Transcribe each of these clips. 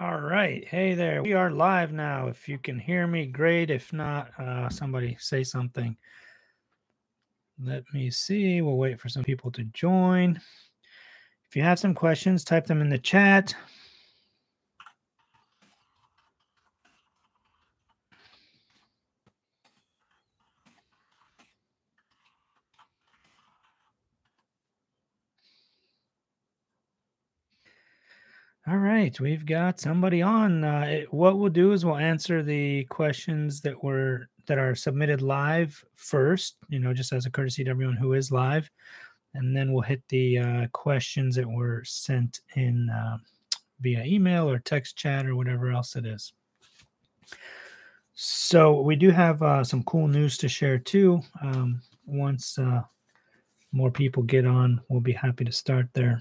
All right. Hey there. We are live now. If you can hear me, great. If not, uh, somebody say something. Let me see. We'll wait for some people to join. If you have some questions, type them in the chat. All right, we've got somebody on. Uh, what we'll do is we'll answer the questions that were that are submitted live first. You know, just as a courtesy to everyone who is live, and then we'll hit the uh, questions that were sent in uh, via email or text chat or whatever else it is. So we do have uh, some cool news to share too. Um, once uh, more people get on, we'll be happy to start there.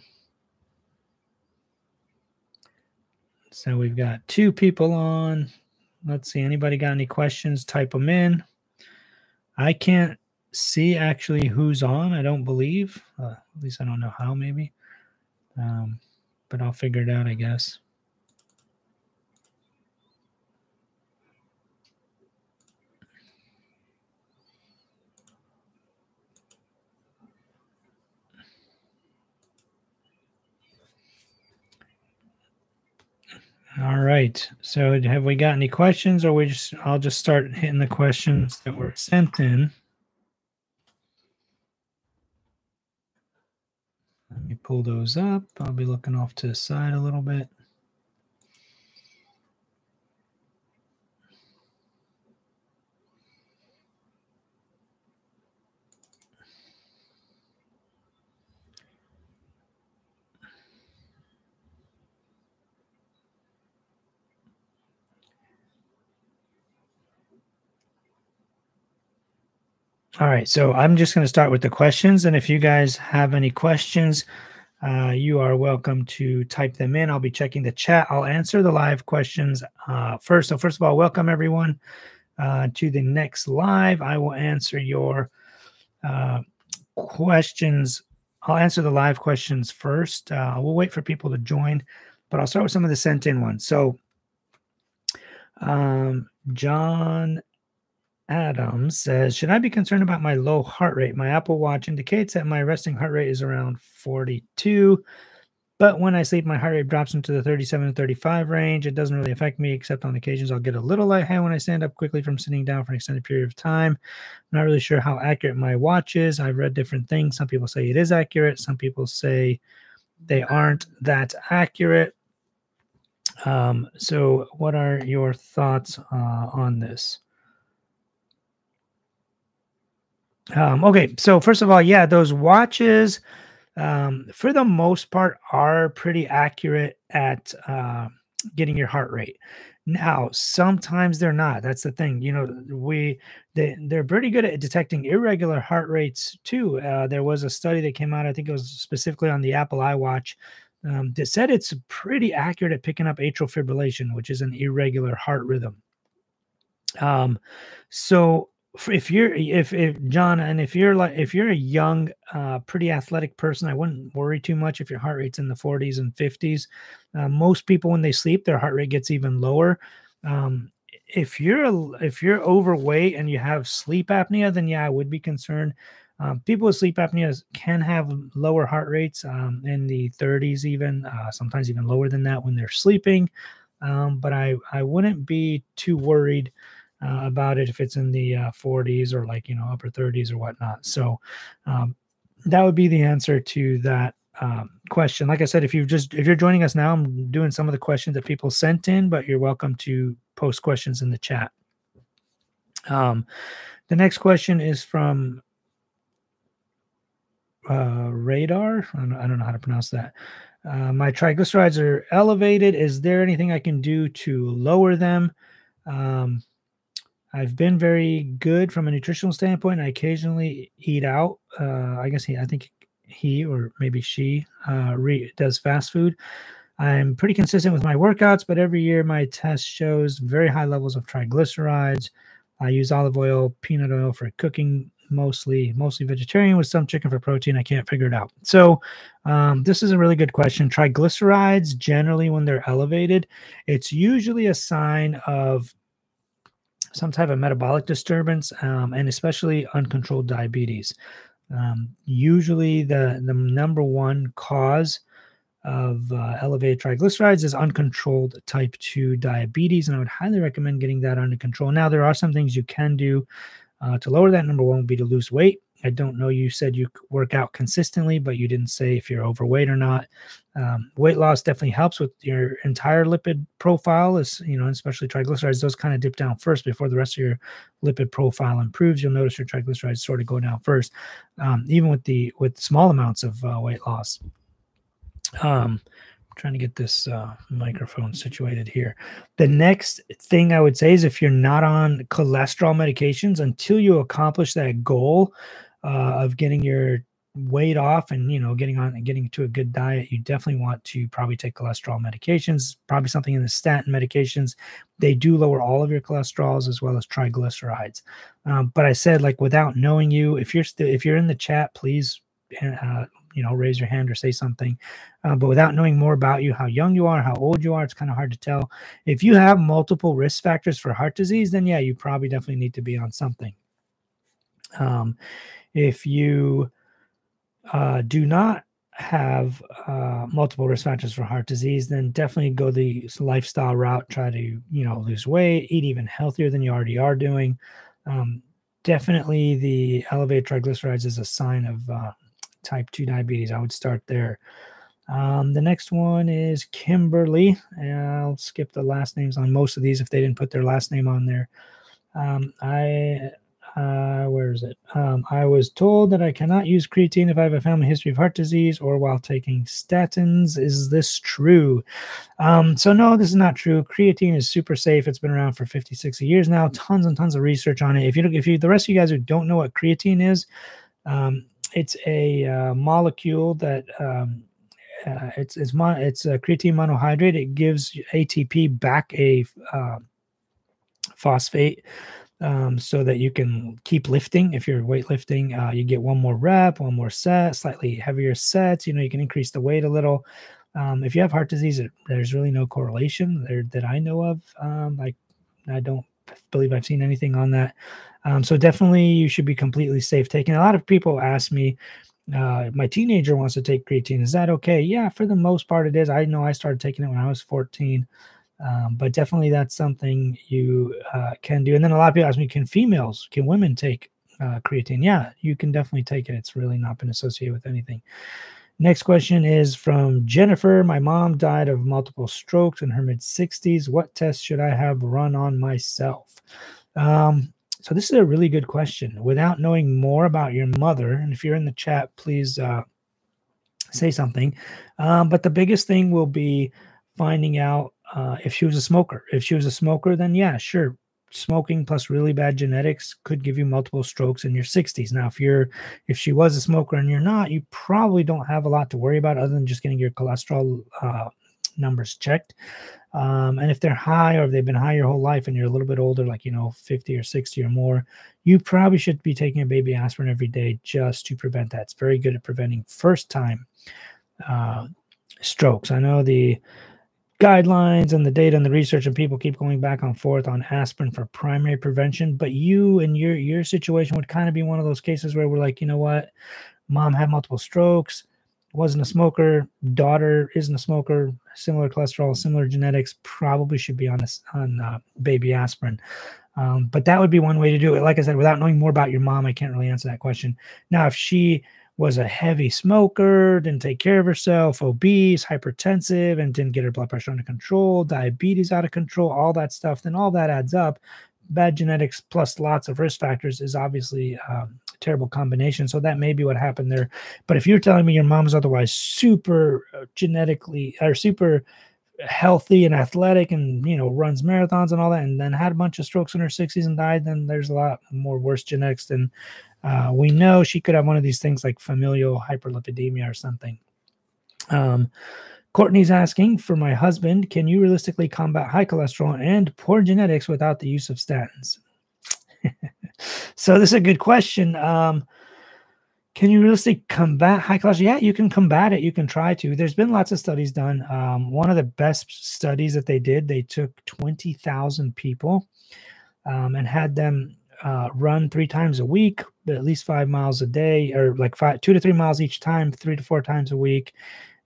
So we've got two people on. Let's see. Anybody got any questions? Type them in. I can't see actually who's on. I don't believe. Uh, at least I don't know how, maybe. Um, but I'll figure it out, I guess. All right. So have we got any questions or we just I'll just start hitting the questions that were sent in. Let me pull those up. I'll be looking off to the side a little bit. All right, so I'm just going to start with the questions. And if you guys have any questions, uh, you are welcome to type them in. I'll be checking the chat. I'll answer the live questions uh, first. So, first of all, welcome everyone uh, to the next live. I will answer your uh, questions. I'll answer the live questions first. Uh, we'll wait for people to join, but I'll start with some of the sent in ones. So, um, John Adams says, Should I be concerned about my low heart rate? My Apple Watch indicates that my resting heart rate is around 42. But when I sleep, my heart rate drops into the 37 to 35 range. It doesn't really affect me, except on occasions I'll get a little lightheaded when I stand up quickly from sitting down for an extended period of time. I'm not really sure how accurate my watch is. I've read different things. Some people say it is accurate, some people say they aren't that accurate. Um, so, what are your thoughts uh, on this? Um, okay, so first of all, yeah, those watches, um, for the most part, are pretty accurate at uh, getting your heart rate. Now, sometimes they're not. That's the thing. You know, we they they're pretty good at detecting irregular heart rates too. Uh, there was a study that came out. I think it was specifically on the Apple iWatch. Um, that said it's pretty accurate at picking up atrial fibrillation, which is an irregular heart rhythm. Um, so if you're if if John and if you're like if you're a young uh pretty athletic person I wouldn't worry too much if your heart rate's in the 40s and 50s uh, most people when they sleep their heart rate gets even lower. Um if you're if you're overweight and you have sleep apnea then yeah I would be concerned. Um, people with sleep apnea can have lower heart rates um, in the 30s even uh, sometimes even lower than that when they're sleeping. Um, but I I wouldn't be too worried uh, about it if it's in the uh, 40s or like you know upper 30s or whatnot. So um, that would be the answer to that um, question. Like I said, if you just if you're joining us now, I'm doing some of the questions that people sent in, but you're welcome to post questions in the chat. Um, the next question is from uh, Radar. I don't, I don't know how to pronounce that. Uh, my triglycerides are elevated. Is there anything I can do to lower them? Um, I've been very good from a nutritional standpoint. I occasionally eat out. Uh, I guess he, I think he or maybe she uh, re- does fast food. I'm pretty consistent with my workouts, but every year my test shows very high levels of triglycerides. I use olive oil, peanut oil for cooking mostly mostly vegetarian with some chicken for protein. I can't figure it out. So um, this is a really good question. Triglycerides generally, when they're elevated, it's usually a sign of some type of metabolic disturbance, um, and especially uncontrolled diabetes. Um, usually, the the number one cause of uh, elevated triglycerides is uncontrolled type 2 diabetes. And I would highly recommend getting that under control. Now, there are some things you can do uh, to lower that. Number one would be to lose weight. I don't know. You said you work out consistently, but you didn't say if you're overweight or not. Um, weight loss definitely helps with your entire lipid profile, is you know, especially triglycerides. Those kind of dip down first before the rest of your lipid profile improves. You'll notice your triglycerides sort of go down first, um, even with the with small amounts of uh, weight loss. Um, trying to get this uh, microphone situated here. The next thing I would say is if you're not on cholesterol medications until you accomplish that goal uh, of getting your weight off and you know getting on and getting to a good diet you definitely want to probably take cholesterol medications probably something in the statin medications. They do lower all of your cholesterols as well as triglycerides. Um, but i said like without knowing you if you're st- if you're in the chat please uh, you know raise your hand or say something. Uh, but without knowing more about you how young you are how old you are it's kind of hard to tell. If you have multiple risk factors for heart disease then yeah you probably definitely need to be on something. Um, if you uh, do not have uh, multiple risk factors for heart disease, then definitely go the lifestyle route. Try to you know lose weight, eat even healthier than you already are doing. Um, definitely, the elevated triglycerides is a sign of uh, type 2 diabetes. I would start there. Um, the next one is Kimberly. I'll skip the last names on most of these if they didn't put their last name on there. Um, I, uh, where is it? Um, I was told that I cannot use creatine if I have a family history of heart disease or while taking statins. Is this true? Um, so, no, this is not true. Creatine is super safe. It's been around for 50, 60 years now. Tons and tons of research on it. If you look, if you, the rest of you guys who don't know what creatine is, um, it's a uh, molecule that um, uh, it's it's mon- it's a creatine monohydrate. It gives ATP back a uh, phosphate um, so that you can keep lifting. If you're weightlifting, uh, you get one more rep, one more set, slightly heavier sets. You know, you can increase the weight a little. Um, if you have heart disease, there's really no correlation there that I know of. Um, like, I don't believe I've seen anything on that. Um, so definitely, you should be completely safe taking. A lot of people ask me, uh, my teenager wants to take creatine. Is that okay? Yeah, for the most part, it is. I know I started taking it when I was 14, um, but definitely that's something you uh, can do. And then a lot of people ask me, can females, can women take uh, creatine? Yeah, you can definitely take it. It's really not been associated with anything. Next question is from Jennifer. My mom died of multiple strokes in her mid 60s. What tests should I have run on myself? Um, so this is a really good question. Without knowing more about your mother, and if you're in the chat, please uh, say something. Um, but the biggest thing will be finding out uh, if she was a smoker. If she was a smoker, then yeah, sure. Smoking plus really bad genetics could give you multiple strokes in your 60s. Now, if you're if she was a smoker and you're not, you probably don't have a lot to worry about other than just getting your cholesterol uh, numbers checked. Um, and if they're high or if they've been high your whole life and you're a little bit older, like, you know, 50 or 60 or more, you probably should be taking a baby aspirin every day just to prevent that. It's very good at preventing first time uh, strokes. I know the guidelines and the data and the research and people keep going back and forth on aspirin for primary prevention but you and your your situation would kind of be one of those cases where we're like you know what mom had multiple strokes wasn't a smoker, daughter isn't a smoker, similar cholesterol, similar genetics, probably should be on a, on uh, baby aspirin. Um, but that would be one way to do it. Like I said, without knowing more about your mom, I can't really answer that question. Now, if she was a heavy smoker, didn't take care of herself, obese, hypertensive, and didn't get her blood pressure under control, diabetes out of control, all that stuff, then all that adds up. Bad genetics plus lots of risk factors is obviously um, terrible combination. So that may be what happened there. But if you're telling me your mom's otherwise super uh, genetically or super healthy and athletic and you know runs marathons and all that and then had a bunch of strokes in her 60s and died then there's a lot more worse genetics than uh, we know. She could have one of these things like familial hyperlipidemia or something. Um, courtney's asking for my husband can you realistically combat high cholesterol and poor genetics without the use of statins? So this is a good question. Um, can you really combat high cholesterol? Yeah, you can combat it. You can try to. There's been lots of studies done. Um, one of the best studies that they did, they took 20,000 people um, and had them uh, run three times a week, at least five miles a day, or like five, two to three miles each time, three to four times a week,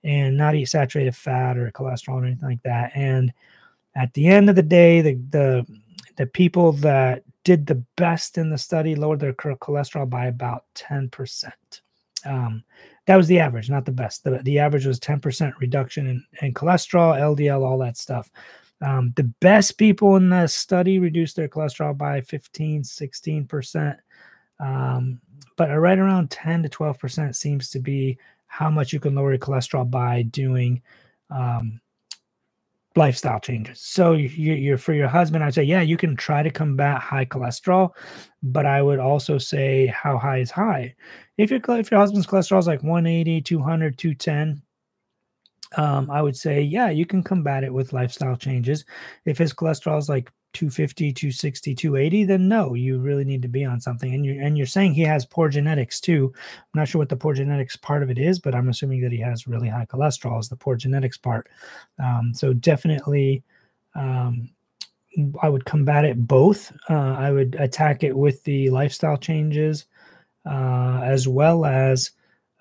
and not eat saturated fat or cholesterol or anything like that. And at the end of the day, the the the people that did the best in the study lowered their cholesterol by about 10%. Um, that was the average, not the best. The, the average was 10% reduction in, in cholesterol, LDL, all that stuff. Um, the best people in the study reduced their cholesterol by 15, 16%. Um, but right around 10 to 12% seems to be how much you can lower your cholesterol by doing um, lifestyle changes. So you, you're for your husband, I'd say, yeah, you can try to combat high cholesterol, but I would also say how high is high. If your if your husband's cholesterol is like 180, 200, 210, um, I would say, yeah, you can combat it with lifestyle changes. If his cholesterol is like 250 260 280 then no you really need to be on something. And you and you're saying he has poor genetics too. I'm not sure what the poor genetics part of it is but i'm assuming that he has really high cholesterol is the poor genetics part. Um, so definitely um, i would combat it both. Uh, i would attack it with the lifestyle changes uh, as well as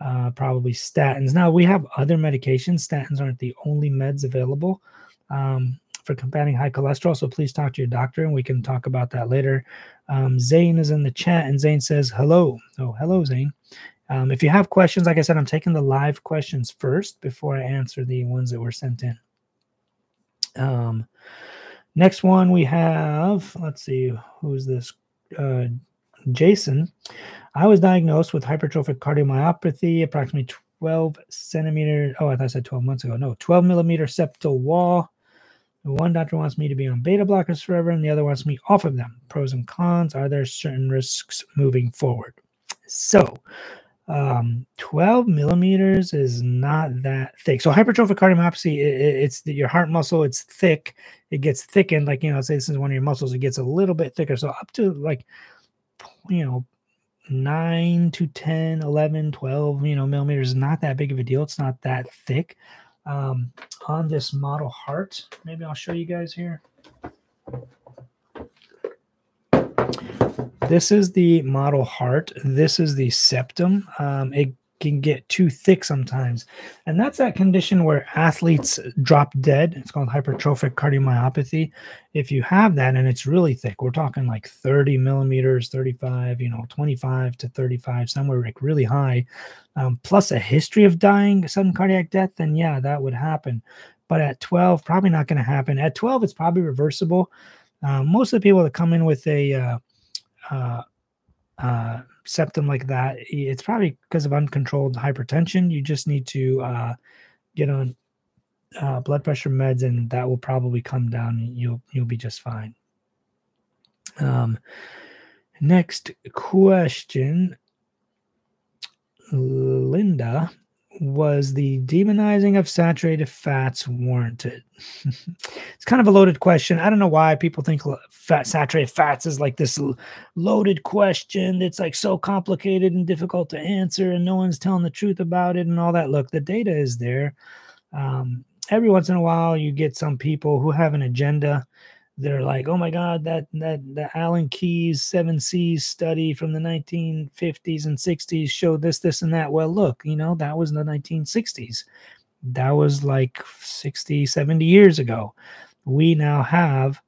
uh, probably statins. Now we have other medications. Statins aren't the only meds available. Um, for combating high cholesterol. So please talk to your doctor and we can talk about that later. Um, Zane is in the chat and Zane says, hello. Oh, hello, Zane. Um, if you have questions, like I said, I'm taking the live questions first before I answer the ones that were sent in. Um, next one we have, let's see, who's this? Uh, Jason. I was diagnosed with hypertrophic cardiomyopathy, approximately 12 centimeter. Oh, I thought I said 12 months ago. No, 12 millimeter septal wall one doctor wants me to be on beta blockers forever, and the other wants me off of them. Pros and cons. Are there certain risks moving forward? So, um, 12 millimeters is not that thick. So hypertrophic cardiomyopathy, it, it's the, your heart muscle. It's thick. It gets thickened. Like you know, say this is one of your muscles. It gets a little bit thicker. So up to like, you know, 9 to 10 11 12 you know millimeters is not that big of a deal it's not that thick um, on this model heart. Maybe I'll show you guys here. This is the model heart. This is the septum. Um, it can get too thick sometimes. And that's that condition where athletes drop dead. It's called hypertrophic cardiomyopathy. If you have that and it's really thick, we're talking like 30 millimeters, 35, you know, 25 to 35, somewhere like really high, um, plus a history of dying, sudden cardiac death, then yeah, that would happen. But at 12, probably not going to happen. At 12, it's probably reversible. Uh, most of the people that come in with a uh, uh, uh, septum like that, it's probably because of uncontrolled hypertension. You just need to uh, get on uh, blood pressure meds, and that will probably come down. You'll you'll be just fine. Um, next question, Linda was the demonizing of saturated fats warranted? it's kind of a loaded question. I don't know why people think fat saturated fats is like this loaded question that's like so complicated and difficult to answer, and no one's telling the truth about it and all that. Look, the data is there. Um, every once in a while, you get some people who have an agenda they're like, oh my God, that that the Ancel Keys seven C's study from the 1950s and 60s showed this, this, and that. Well, look, you know, that was in the 1960s. That was like 60, 70 years ago. We now have,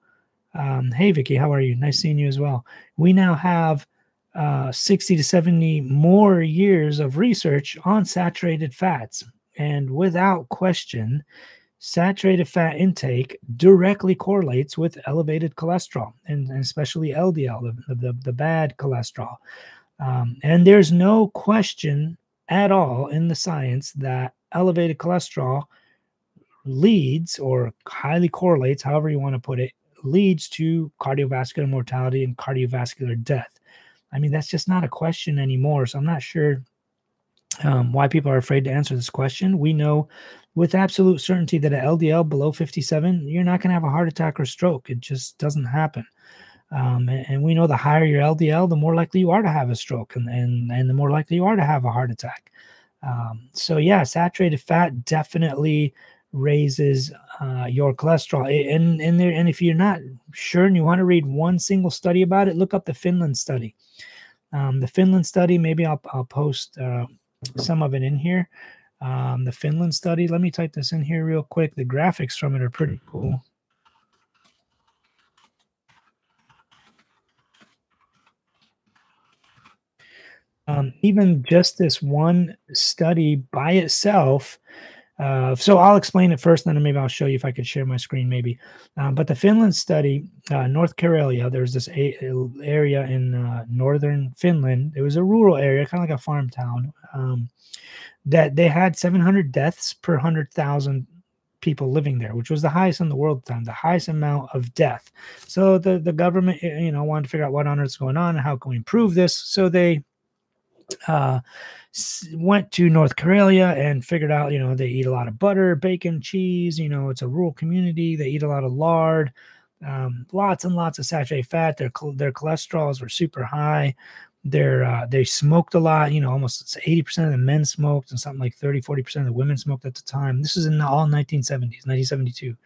um, hey Vicky, how are you? Nice seeing you as well. We now have uh, 60 to 70 more years of research on saturated fats. And without question, saturated fat intake directly correlates with elevated cholesterol and, and especially LDL, the, the, the bad cholesterol. Um, and there's no question at all in the science that elevated cholesterol leads or highly correlates, however you want to put it, leads to cardiovascular mortality and cardiovascular death. I mean, that's just not a question anymore. So I'm not sure um, why people are afraid to answer this question. We know with absolute certainty that an LDL below 57, you're not going to have a heart attack or stroke. It just doesn't happen. Um, and, and, we know the higher your LDL, the more likely you are to have a stroke and, and, and the more likely you are to have a heart attack. Um, so, yeah, saturated fat definitely raises uh, your cholesterol. And, and, there, and if you're not sure and you want to read one single study about it, look up the Finland study. Um, the Finland study, maybe I'll, I'll post uh, some of it in here. Um, the Finland study, let me type this in here real quick. The graphics from it are pretty cool. Um, even just this one study by itself. Uh, so I'll explain it first, and then maybe I'll show you if I could share my screen, maybe. Um, but the Finland study, uh, North Karelia, there's this a- area in uh, northern Finland. It was a rural area, kind of like a farm town, um, that they had 700 deaths per 100,000 people living there, which was the highest in the world at the time, the highest amount of death. So the, the government, you know, wanted to figure out what on earth is going on and how can we improve this. So they uh, went to North Karelia and figured out, you know, they eat a lot of butter, bacon, cheese. You know, it's a rural community. They eat a lot of lard, um, lots and lots of saturated fat. Their their cholesterols were super high. They're uh, they smoked a lot. You know, almost eighty percent of the men smoked, and something like 30, 40 percent of the women smoked at the time. This is in the all nineteen seventies, nineteen seventy two.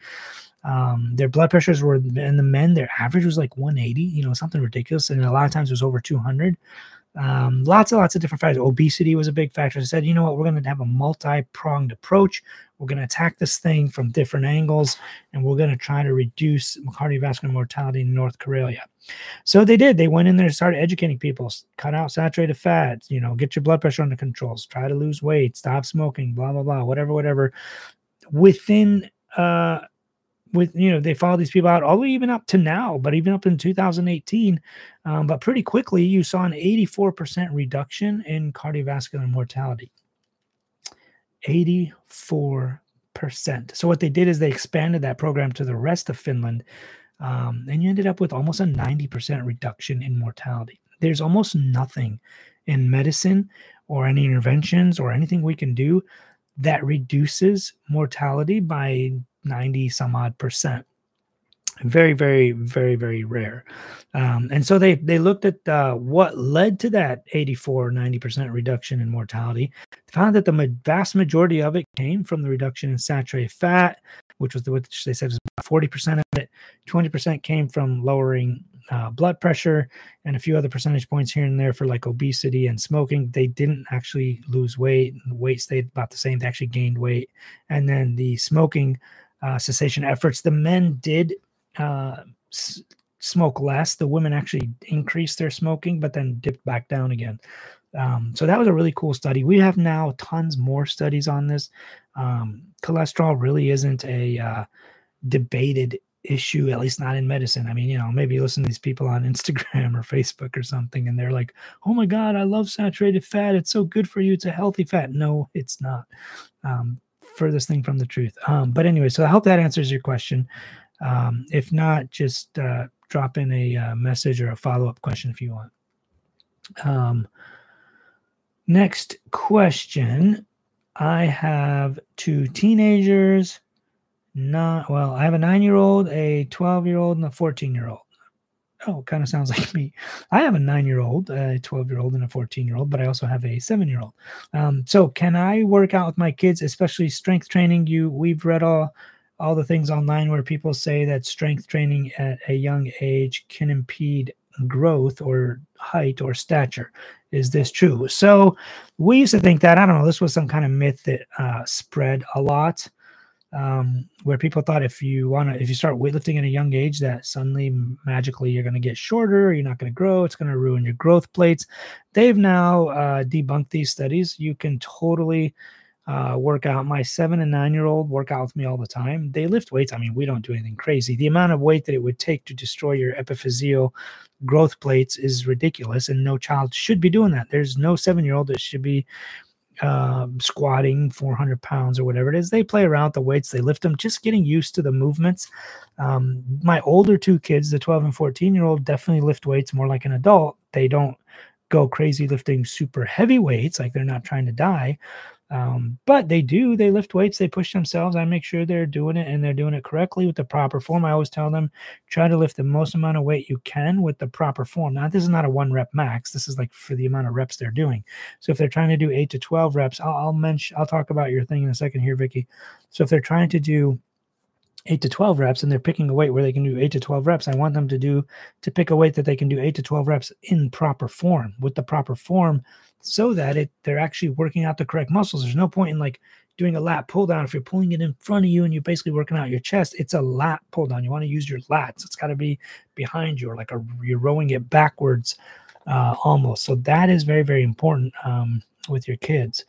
Um, their blood pressures were in the men. Their average was like 180. You know, something ridiculous, and a lot of times it was over 200 um, lots and lots of different factors. Obesity was a big factor. I said, you know what, we're going to have a multi pronged approach. We're going to attack this thing from different angles, and we're going to try to reduce cardiovascular mortality in North Karelia. So they did. They went in there and started educating people, cut out saturated fats, you know, get your blood pressure under controls, try to lose weight, stop smoking, blah, blah, blah, whatever, whatever. Within uh, with you know they followed these people out all the way even up to now but even up in 2018 um, but pretty quickly you saw an 84% reduction in cardiovascular mortality. 84% so what they did is they expanded that program to the rest of finland um, and you ended up with almost a 90% reduction in mortality. There's almost nothing in medicine or any interventions or anything we can do that reduces mortality by 90 some odd percent very very very very rare um, and so they they looked at uh, what led to that 84 90% reduction in mortality found that the vast majority of it came from the reduction in saturated fat which was the which they said was about 40% of it 20% came from lowering uh, blood pressure and a few other percentage points here and there for like obesity and smoking. They didn't actually lose weight. Weight stayed about the same. They actually gained weight. And then the smoking uh, cessation efforts. The men did uh, s- smoke less. The women actually increased their smoking, but then dipped back down again. Um, so that was a really cool study. We have now tons more studies on this. Um, cholesterol really isn't a uh, debated issue, at least not in medicine. I mean, you know, maybe you listen to these people on Instagram or Facebook or something, and they're like, "Oh my God, I love saturated fat. It's so good for you. It's a healthy fat." No, it's not. Um, furthest thing from the truth. Um, but anyway, so I hope that answers your question. Um, if not, just uh, drop in a uh, message or a follow up question if you want. Um, next question. I have two teenagers. Not well. I have a nine year old, a 12 year old, and a 14 year old oh, kind of sounds like me. I have a nine year old, a 12 year old, and a 14 year old, but I also have a seven year old. Um, so can I work out with my kids, especially strength training? You, we've read all, all the things online where people say that strength training at a young age can impede growth or height or stature. Is this true? So we used to think that, I don't know, this was some kind of myth that uh, spread a lot um, where people thought if you want to, if you start weightlifting at a young age, that suddenly magically you're going to get shorter, you're not going to grow, it's going to ruin your growth plates. They've now uh, debunked these studies. You can totally uh, work out. My seven and nine year old work out with me all the time. They lift weights. I mean, we don't do anything crazy. The amount of weight that it would take to destroy your epiphyseal growth plates is ridiculous, and no child should be doing that. There's no seven year old that should be uh, squatting 400 pounds or whatever it is. They play around with the weights, they lift them, just getting used to the movements. Um, my older two kids, the 12 and 14 year old, definitely lift weights more like an adult. They don't go crazy lifting super heavy weights, like they're not trying to die. Um, but they do, they lift weights, they push themselves. I make sure they're doing it and they're doing it correctly with the proper form. I always tell them try to lift the most amount of weight you can with the proper form. Now, this is not a one rep max. This is like for the amount of reps they're doing. So if they're trying to do eight to 12 reps, I'll, I'll mention, I'll talk about your thing in a second here, Vicky. So if they're trying to do eight to 12 reps and they're picking a weight where they can do eight to 12 reps, I want them to do to pick a weight that they can do eight to 12 reps in proper form with the proper form so that it they're actually working out the correct muscles. There's no point in like doing a lat pull down if you're pulling it in front of you and you're basically working out your chest. It's a lat pull down. You want to use your lats. It's got to be behind you or like a, you're rowing it backwards uh, almost. So that is very very important um, with your kids.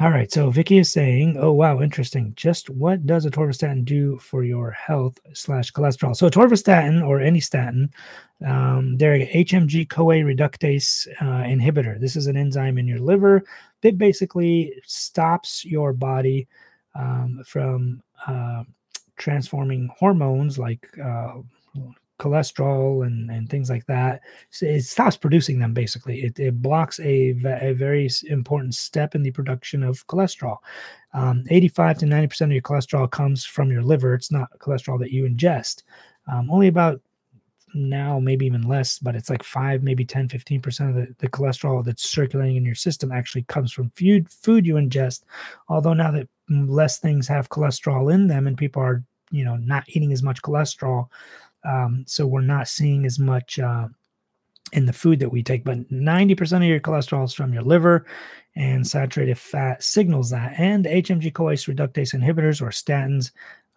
All right, so Vicky is saying, "Oh wow, interesting. Just what does atorvastatin do for your health slash cholesterol?" So atorvastatin or any statin, um, they're HMG CoA reductase uh, inhibitor. This is an enzyme in your liver that basically stops your body um, from uh, transforming hormones like uh, cholesterol and, and things like that. So it stops producing them basically. It, it blocks a, a very important step in the production of cholesterol. Um, 85 to 90% of your cholesterol comes from your liver. It's not cholesterol that you ingest. Um, only about now, maybe even less, but it's like 5, maybe 10, 15% of the, the cholesterol that's circulating in your system actually comes from food, food you ingest. Although now that less things have cholesterol in them and people are you know not eating as much cholesterol um, so we're not seeing as much uh, in the food that we take. But 90% of your cholesterol is from your liver, and saturated fat signals that. And HMG CoA reductase inhibitors or statins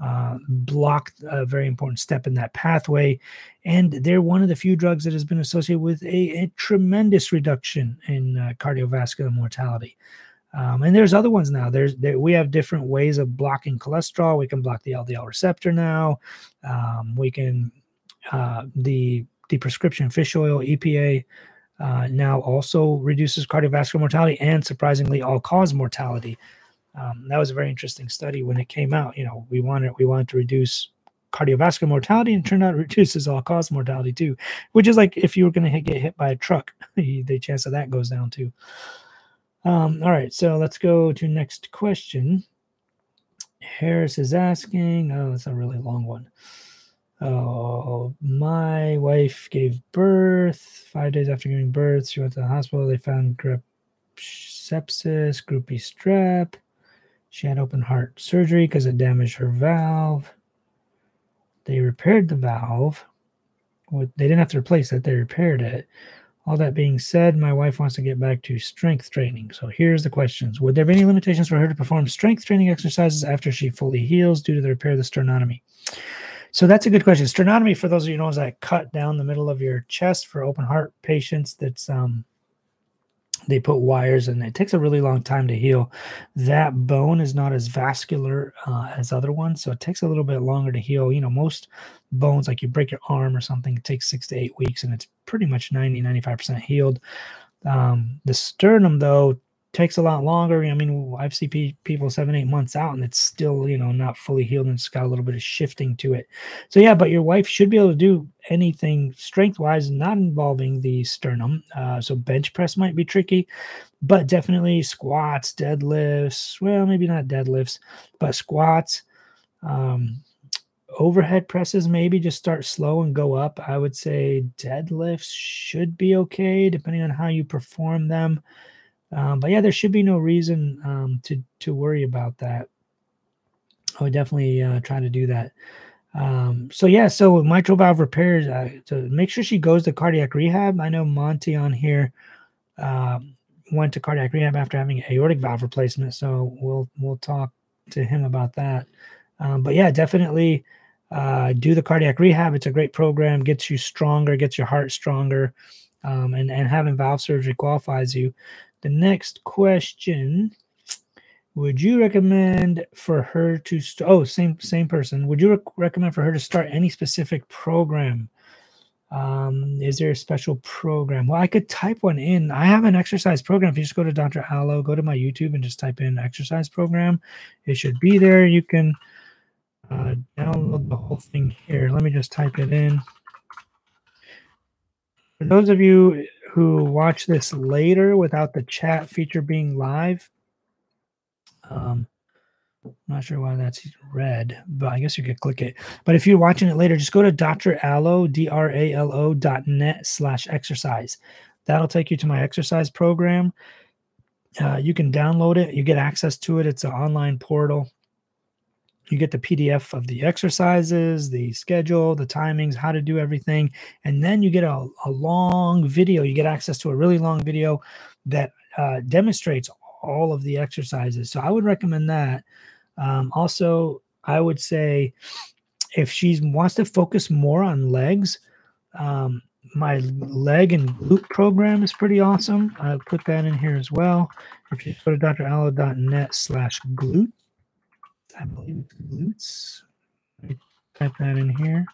uh, block a very important step in that pathway. And they're one of the few drugs that has been associated with a, a tremendous reduction in uh, cardiovascular mortality. Um, and there's other ones now. There's there, we have different ways of blocking cholesterol. We can block the LDL receptor now. Um, we can uh, the the prescription fish oil EPA uh, now also reduces cardiovascular mortality and surprisingly all cause mortality. Um, that was a very interesting study when it came out. You know, we wanted we wanted to reduce cardiovascular mortality and turned out reduces all cause mortality too, which is like if you were going to get hit by a truck, the chance of that goes down too. Um, all right, so let's go to next question. Harris is asking, oh, it's a really long one. Oh, my wife gave birth. Five days after giving birth, she went to the hospital. They found grip sepsis, group B strep. She had open heart surgery because it damaged her valve. They repaired the valve. They didn't have to replace it, they repaired it. All that being said, my wife wants to get back to strength training. So here's the questions Would there be any limitations for her to perform strength training exercises after she fully heals due to the repair of the sternotomy? So that's a good question. Sternotomy, for those of you know, is that cut down the middle of your chest for open heart patients. That's um, they put wires and it takes a really long time to heal. That bone is not as vascular uh, as other ones, so it takes a little bit longer to heal. You know, most bones, like you break your arm or something, it takes six to eight weeks and it's pretty much 90, 95% healed. Um, the sternum, though, takes a lot longer. I mean, I've seen people seven, eight months out, and it's still, you know, not fully healed, and it's got a little bit of shifting to it. So yeah, but your wife should be able to do anything strength wise, not involving the sternum. Uh, so bench press might be tricky, but definitely squats, deadlifts. Well, maybe not deadlifts, but squats. Um, overhead presses maybe just start slow and go up i would say deadlifts should be okay depending on how you perform them um, but yeah, there should be no reason um, to to worry about that. I would definitely uh, try to do that. Um, so yeah, so mitral valve repairs. Uh, so make sure she goes to cardiac rehab. I know Monty on here um, went to cardiac rehab after having aortic valve replacement. So we'll we'll talk to him about that. Um, but yeah, definitely uh, do the cardiac rehab. It's a great program. Gets you stronger. Gets your heart stronger. Um, and and having valve surgery qualifies you. The next question would you recommend for her to st- oh same same person. Would you rec- recommend for her to start any specific program? Um, is there a special program? Well i could type one in. I have an exercise program. If you just go to dr alo go to my youtube and just type in exercise program. It should be there. You can uh, download the whole thing here. Let me just type it in. For those of you who watch this later without the chat feature being live, Um, I'm not sure why that's red, but I guess you could click it. But if you're watching it later, just go to dralo, D-R-A-L-O dot net slash exercise. That'll take you to my exercise program. Uh, you can download it. You get access to it. It's an online portal. You get the PDF of the exercises, the schedule, the timings, how to do everything. And then you get a, a long video. You get access to a really long video that uh, demonstrates all of the exercises. So I would recommend that. Um, also, I would say if she wants to focus more on legs, um, my leg and glute program is pretty awesome. I'll put that in here as well. If you go to dralo.net slash glute, I believe it's glutes. Type that in here.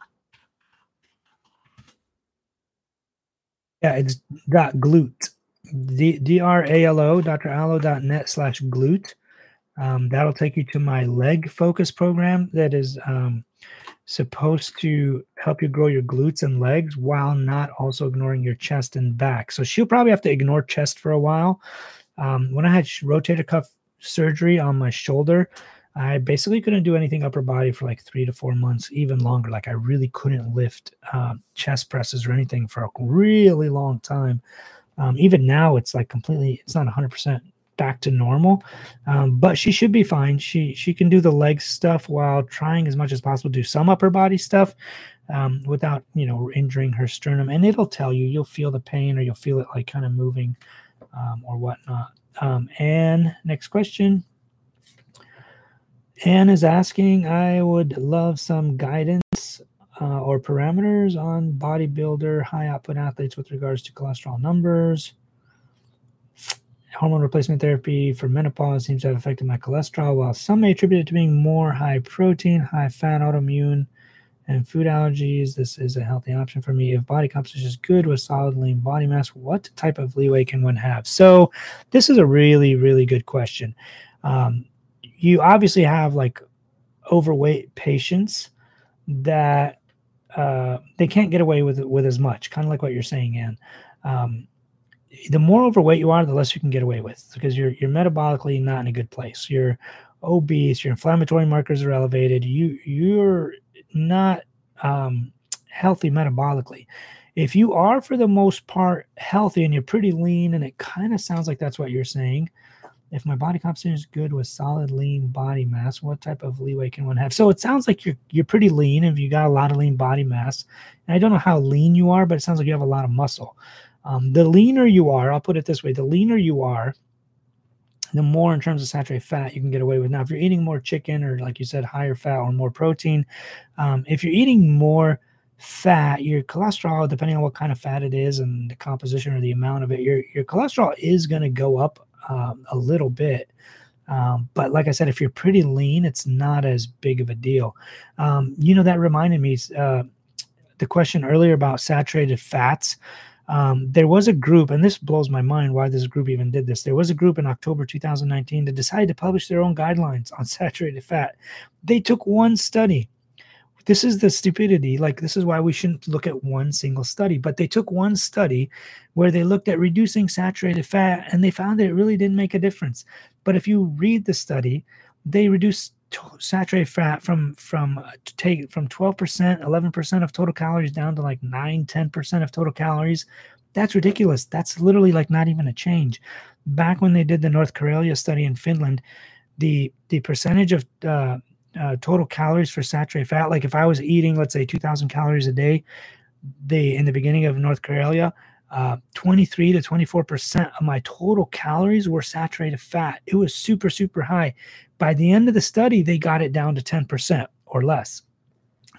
Yeah, it's dot glute. D-R-A-L-O, dralo.net slash glute. Um, that'll take you to my leg focus program that is um, supposed to help you grow your glutes and legs while not also ignoring your chest and back. So she'll probably have to ignore chest for a while. Um, when I had rotator cuff surgery on my shoulder, I basically couldn't do anything upper body for like three to four months, even longer. Like I really couldn't lift uh, chest presses or anything for a really long time. Um, even now, it's like completely, it's not 100% back to normal, um, but she should be fine. She she can do the leg stuff while trying as much as possible to do some upper body stuff um, without you know injuring her sternum. And it'll tell you, you'll feel the pain or you'll feel it like kind of moving um, or whatnot. Um, and next question. Anne is asking, I would love some guidance uh, or parameters on bodybuilder high output athletes with regards to cholesterol numbers. Hormone replacement therapy for menopause seems to have affected my cholesterol, while some may attribute it to being more high protein, high fat, autoimmune, and food allergies. This is a healthy option for me. If body composition is good with solid lean body mass, what type of leeway can one have? So, this is a really, really good question. Um, you obviously have like overweight patients that uh, they can't get away with with as much, kind of like what you're saying, Ann. Um, the more overweight you are, the less you can get away with because you're you're metabolically not in a good place. You're obese. Your inflammatory markers are elevated. You you're not um, healthy metabolically. If you are, for the most part, healthy and you're pretty lean, and it kind of sounds like that's what you're saying, if my body composition is good with solid lean body mass, what type of leeway can one have? So it sounds like you're you're pretty lean if you got a lot of lean body mass. And I don't know how lean you are, but it sounds like you have a lot of muscle. Um, the leaner you are, I'll put it this way: the leaner you are, the more in terms of saturated fat you can get away with. Now, if you're eating more chicken or like you said, higher fat or more protein, um, if you're eating more fat, your cholesterol, depending on what kind of fat it is and the composition or the amount of it, your your cholesterol is going to go up um, a little bit. Um, but like I said, if you're pretty lean, it's not as big of a deal. Um, you know, that reminded me uh, the question earlier about saturated fats. Um, there was a group, and this blows my mind why this group even did this. There was a group in October 2019 that decided to publish their own guidelines on saturated fat. They took one study this is the stupidity. Like, this is why we shouldn't look at one single study. But they took one study where they looked at reducing saturated fat and they found that it really didn't make a difference. But if you read the study, they reduced saturated fat from from uh, take from 12% 11% of total calories down to like 9 10% of total calories that's ridiculous that's literally like not even a change back when they did the north karelia study in finland the the percentage of uh, uh, total calories for saturated fat. Like if I was eating, let's say, 2,000 calories a day, they in the beginning of North Karelia, uh, 23 to 24 percent of my total calories were saturated fat. It was super super high. By the end of the study, they got it down to 10 percent or less.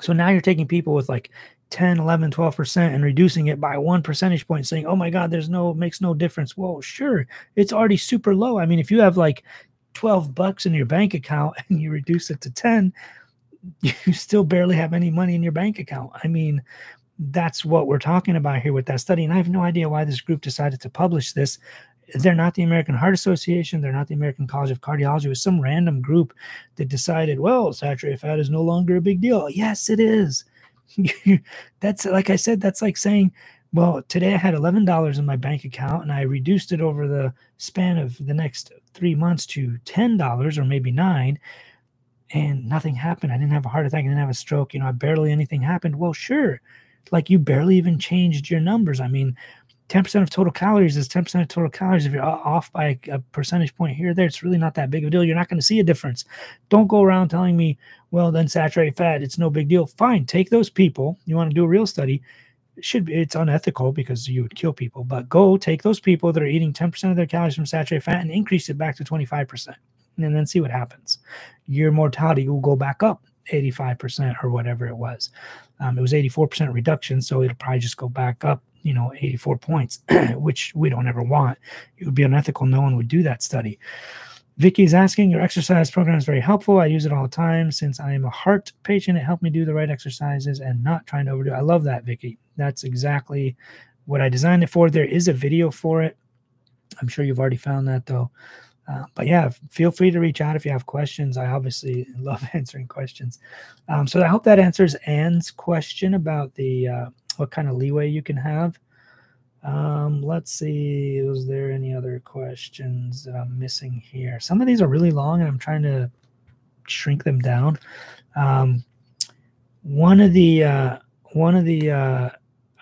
So now you're taking people with like 10, 11, 12% and reducing it by one percentage point, saying, oh my God, there's no, makes no difference. Well, sure, it's already super low. I mean, if you have like 12 bucks in your bank account and you reduce it to 10 you still barely have any money in your bank account. I mean that's what we're talking about here with that study and i have no idea why this group decided to publish this. They're not the american heart association they're not the american college of cardiology it was some random group that decided well saturated fat is no longer a big deal. Yes it is. That's like i said that's like saying well today i had $11 in my bank account and i reduced it over the span of the next three months to $10 or maybe nine and nothing happened. I didn't have a heart attack. I didn't have a stroke. You know, I barely anything happened. Well, sure. Like you barely even changed your numbers. I mean, 10% of total calories is 10% of total calories. If you're off by a percentage point here or there, it's really not that big of a deal. You're not going to see a difference. Don't go around telling me, well, then saturated fat, it's no big deal. Fine, take those people. You want to do a real study. Should be, it's unethical because you would kill people, but go take those people that are eating 10% of their calories from saturated fat and increase it back to 25% and then see what happens. Your mortality will go back up 85% or whatever it was. Um, it was 84% reduction, so it'll probably just go back up, you know, 84 points, which we don't ever want. It would be unethical. No one would do that study. Vicky is asking, your exercise program is very helpful. I use it all the time. Since I am a heart patient, it helped me do the right exercises and not trying to overdo. I love that, Vicky. That's exactly what I designed it for. There is a video for it. I'm sure you've already found that though. Uh, but yeah, feel free to reach out if you have questions. I obviously love answering questions. Um, so I hope that answers Anne's question about the uh, what kind of leeway you can have. Um, let's see, was there any other questions that I'm missing here? Some of these are really long, and I'm trying to shrink them down. Um, one of the uh, one of the uh,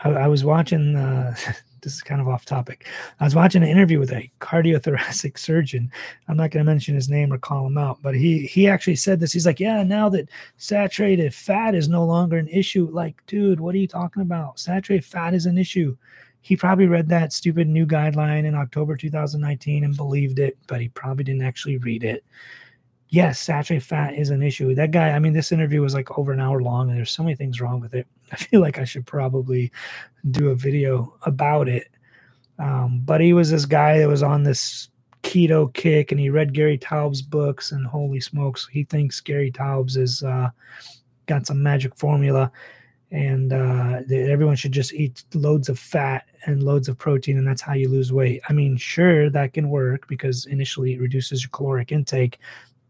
I, I was watching. Uh, this is kind of off topic. I was watching an interview with a cardiothoracic surgeon. I'm not going to mention his name or call him out, but he he actually said this. He's like, "Yeah, now that saturated fat is no longer an issue, like, dude, what are you talking about? Saturated fat is an issue." He probably read that stupid new guideline in October 2019 and believed it, but he probably didn't actually read it yes, saturated fat is an issue. That guy, I mean, this interview was like over an hour long, and there's so many things wrong with it. I feel like I should probably do a video about it. Um, but he was this guy that was on this keto kick, and he read Gary Taubes' books, and holy smokes, he thinks Gary Taubes is uh, got some magic formula, and uh, everyone should just eat loads of fat and loads of protein, and that's how you lose weight. I mean, sure, that can work because initially it reduces your caloric intake,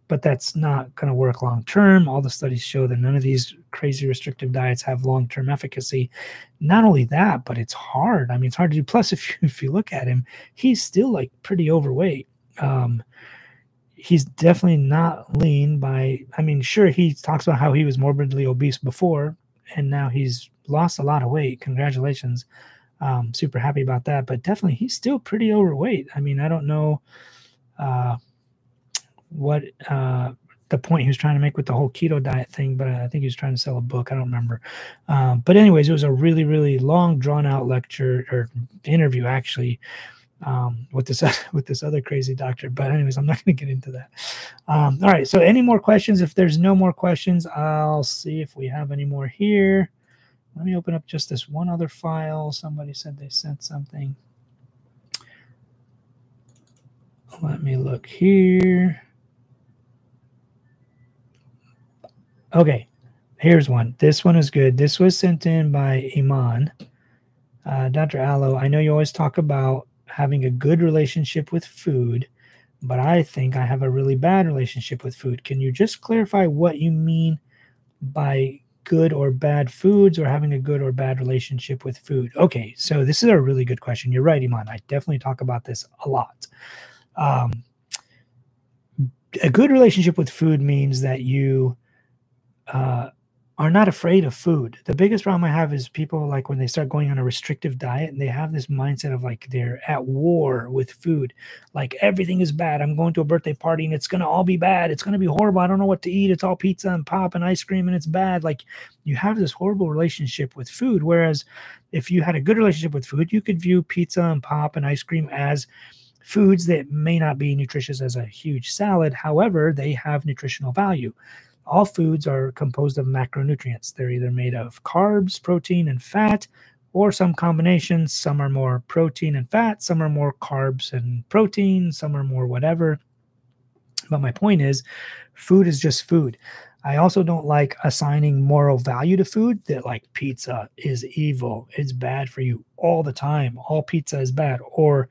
but that's not going to work long term. All the studies show that none of these crazy restrictive diets have long term efficacy. Not only that, but it's hard. I mean, it's hard to do. Plus, if you, if you look at him, he's still like pretty overweight. Um, he's definitely not lean by, I mean, sure, he talks about how he was morbidly obese before, and now he's lost a lot of weight. Congratulations. Um, super happy about that. But definitely, he's still pretty overweight. I mean, I don't know. Uh, what uh, the point he was trying to make with the whole keto diet thing, but I think he was trying to sell a book. I don't remember. Um, but anyways, it was a really, really long, drawn out lecture or interview actually um, with this with this other crazy doctor. But anyways, I'm not going to get into that. Um, all right. So any more questions? If there's no more questions, I'll see if we have any more here. Let me open up just this one other file. Somebody said they sent something. Let me look here. Okay, here's one. This one is good. This was sent in by Iman. Uh, Dr. Alo, I know you always talk about having a good relationship with food, but I think I have a really bad relationship with food. Can you just clarify what you mean by good or bad foods or having a good or bad relationship with food? Okay, so this is a really good question. You're right, Iman. I definitely talk about this a lot. Um, a good relationship with food means that you uh, are not afraid of food. The biggest problem I have is people like when they start going on a restrictive diet and they have this mindset of like they're at war with food. Like everything is bad. I'm going to a birthday party and it's going to all be bad. It's going to be horrible. I don't know what to eat. It's all pizza and pop and ice cream and it's bad. Like you have this horrible relationship with food. Whereas if you had a good relationship with food, you could view pizza and pop and ice cream as foods that may not be nutritious as a huge salad. However, they have nutritional value all foods are composed of macronutrients. They're either made of carbs, protein, and fat, or some combinations. Some are more protein and fat, some are more carbs and protein, some are more whatever. But my point is, food is just food. I also don't like assigning moral value to food that, like, pizza is evil, it's bad for you all the time. All pizza is bad, or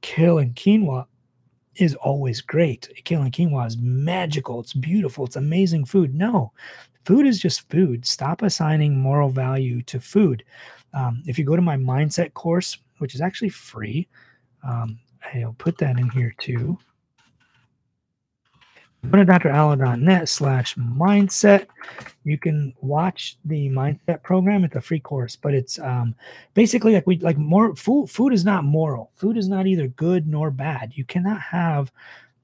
killing quinoa is always great. Kale quinoa is magical. It's beautiful. It's amazing food. No, food is just food. Stop assigning moral value to food. Um, if you go to my mindset course, which is actually free, um, I'll put that in here too. Go to dralo.net slash mindset. You can watch the mindset program. It's a free course, but it's um, basically like we like more food. Food is not moral. Food is not either good nor bad. You cannot have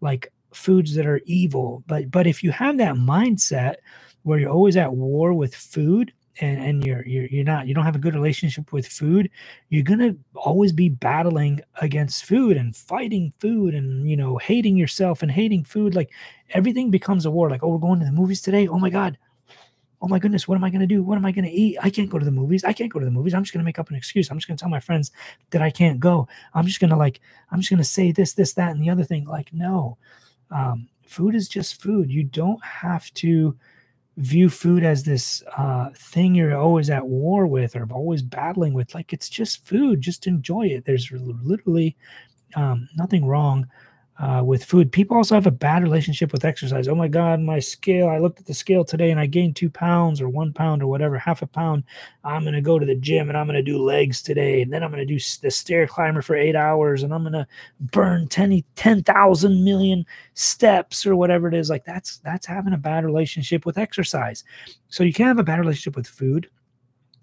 like foods that are evil. But but if you have that mindset where you're always at war with food, and, and you're, you're you're not you don't have a good relationship with food you're gonna always be battling against food and fighting food and you know hating yourself and hating food like everything becomes a war like oh we're going to the movies today? Oh my god. Oh my goodness what am i going to do? What am i going to eat? I can't go to the movies. I can't go to the movies. I'm just going to make up an excuse. I'm just going to tell my friends that i can't go. I'm just going to like i'm just going to say this this that and the other thing. Like no. Um, food is just food. You don't have to view food as this uh, thing you're always at war with or always battling with. Like it's just food. Just enjoy it. There's literally um, nothing wrong uh, with food. People also have a bad relationship with exercise. Oh my God, my scale. I looked at the scale today and I gained two pounds or one pound or whatever, half a pound. I'm going to go to the gym and I'm going to do legs today. And then I'm going to do the stair climber for eight hours and I'm going to burn 10,000 10, million steps or whatever it is. Like that's, that's having a bad relationship with exercise. So you can have a bad relationship with food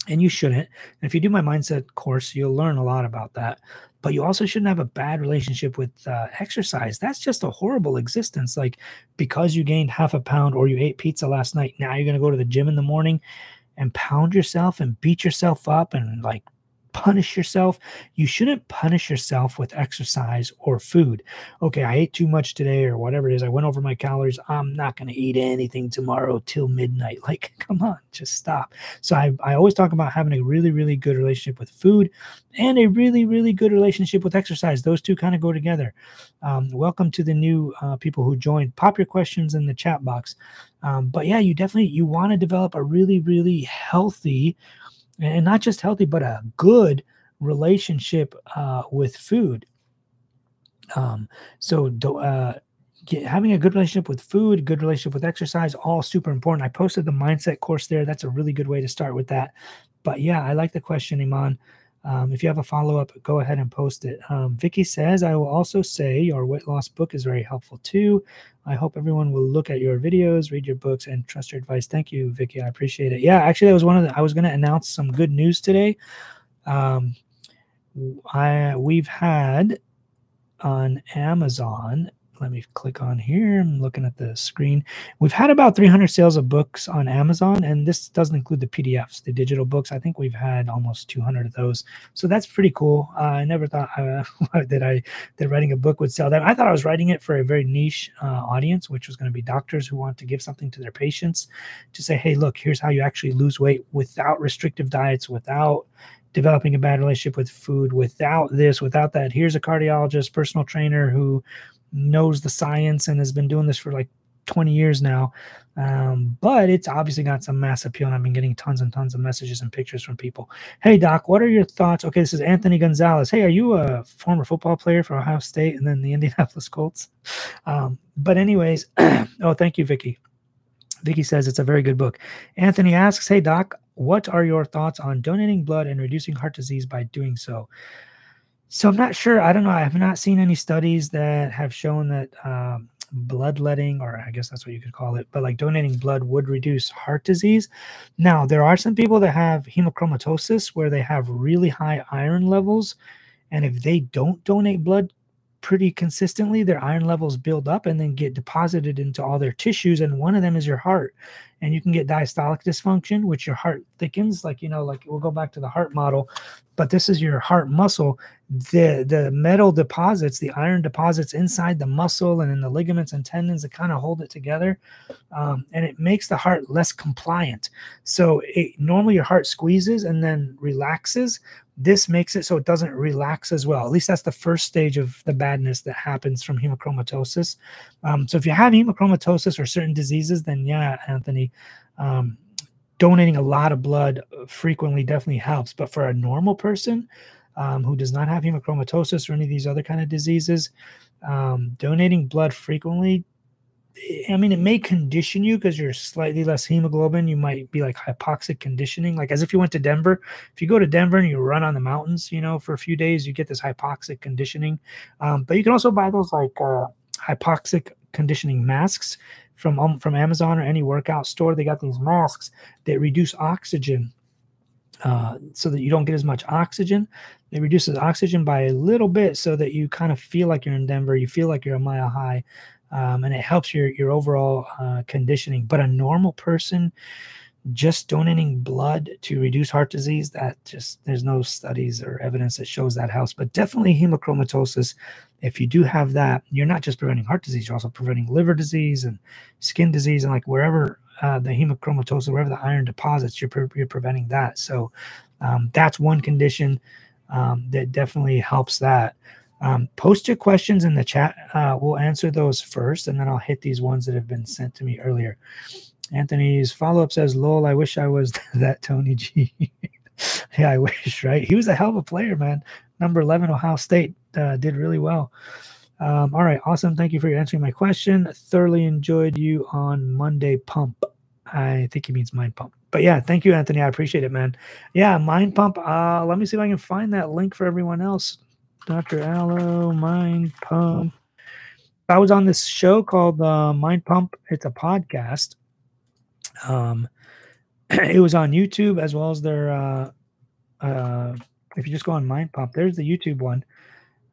and you shouldn't. And if you do my mindset course, you'll learn a lot about that but you also shouldn't have a bad relationship with uh, exercise. That's just a horrible existence. Like because you gained half a pound or you ate pizza last night, now you're going to go to the gym in the morning and pound yourself and beat yourself up and like punish yourself. You shouldn't punish yourself with exercise or food. Okay, I ate too much today or whatever it is. I went over my calories. I'm not going to eat anything tomorrow till midnight. Like, come on, just stop. So I, I always talk about having a really, really good relationship with food and a really, really good relationship with exercise. Those two kind of go together. Um, welcome to the new uh, people who joined. Pop your questions in the chat box. Um, but yeah, you definitely you want to develop a really, really healthy and not just healthy, but a good relationship uh, with food. Um, so uh, get, having a good relationship with food, good relationship with exercise, all super important. I posted the mindset course there. That's a really good way to start with that. But yeah, I like the question, Iman. Um, if you have a follow up, go ahead and post it. Um, Vicky says, I will also say your weight loss book is very helpful too. I hope everyone will look at your videos, read your books, and trust your advice. Thank you, Vicky. I appreciate it. Yeah, actually, that was one of the, I was going to announce some good news today. Um, I we've had on Amazon let me click on here. I'm looking at the screen. We've had about 300 sales of books on Amazon, and this doesn't include the PDFs, the digital books. I think we've had almost 200 of those. So that's pretty cool. Uh, I never thought uh, that I that writing a book would sell that. I thought I was writing it for a very niche uh, audience, which was going to be doctors who want to give something to their patients to say, hey, look, here's how you actually lose weight without restrictive diets, without developing a bad relationship with food without this without that here's a cardiologist personal trainer who knows the science and has been doing this for like 20 years now. Um, but it's obviously got some mass appeal, and I've been getting tons and tons of messages and pictures from people. Hey, Doc, what are your thoughts? Okay, this is Anthony Gonzalez. Hey, are you a former football player for Ohio State and then the Indianapolis Colts? Um, but, anyways, oh, thank you, Vicky. Vicky says it's a very good book. Anthony asks, Hey, Doc, what are your thoughts on donating blood and reducing heart disease by doing so? So I'm not sure. I don't know. I have not seen any studies that have shown that um, bloodletting, or I guess that's what you could call it, but like donating blood would reduce heart disease. Now, there are some people that have hemochromatosis where they have really high iron levels. And if they don't donate blood pretty consistently, their iron levels build up and then get deposited into all their tissues. And one of them is your heart and you can get diastolic dysfunction, which your heart thickens. Like, you know, like we'll go back to the heart model, but this is your heart muscle. The the metal deposits, the iron deposits inside the muscle and in the ligaments and tendons that kind of hold it together. Um, and it makes the heart less compliant. So it, normally your heart squeezes and then relaxes. This makes it so it doesn't relax as well. At least that's the first stage of the badness that happens from hemochromatosis. Um, so if you have hemochromatosis or certain diseases, then yeah, Anthony, um, donating a lot of blood frequently definitely helps. But for a normal person um, who does not have hemochromatosis or any of these other kind of diseases, um, donating blood frequently I mean, it may condition you because you're slightly less hemoglobin. You might be like hypoxic conditioning, like as if you went to Denver. If you go to Denver and you run on the mountains, you know, for a few days, you get this hypoxic conditioning. Um, but you can also buy those like uh, hypoxic conditioning masks from um, from Amazon or any workout store. They got these masks that reduce oxygen uh, so that you don't get as much oxygen. It reduces oxygen by a little bit so that you kind of feel like you're in Denver. You feel like you're a mile high, um, and it helps your your overall uh, conditioning. But a normal person just donating blood to reduce heart disease that just there's no studies or evidence that shows that helps. But definitely hemochromatosis if you do have that you're not just preventing heart disease you're also preventing liver disease and skin disease and like wherever uh, the hemochromatosis wherever the iron deposits you're, pre- you're preventing that. So um, that's one condition um, that definitely helps that um, post your questions in the chat uh, we'll answer those first and then i'll hit these ones that have been sent to me earlier Anthony's follow up says, "Lol, I wish I was that Tony G." yeah, I wish. Right? He was a hell of a player, man. Number eleven, Ohio State uh, did really well. Um, all right, awesome. Thank you for answering my question. Thoroughly enjoyed you on Monday Pump. I think he means Mind Pump. But yeah, thank you, Anthony. I appreciate it, man. Yeah, Mind Pump. Uh, let me see if I can find that link for everyone else. Dr. Alo, Mind Pump. I was on this show called uh, Mind Pump. It's a podcast um, it was on YouTube as well as their. Uh, uh, if you just go on Mind Pump, there's the YouTube one.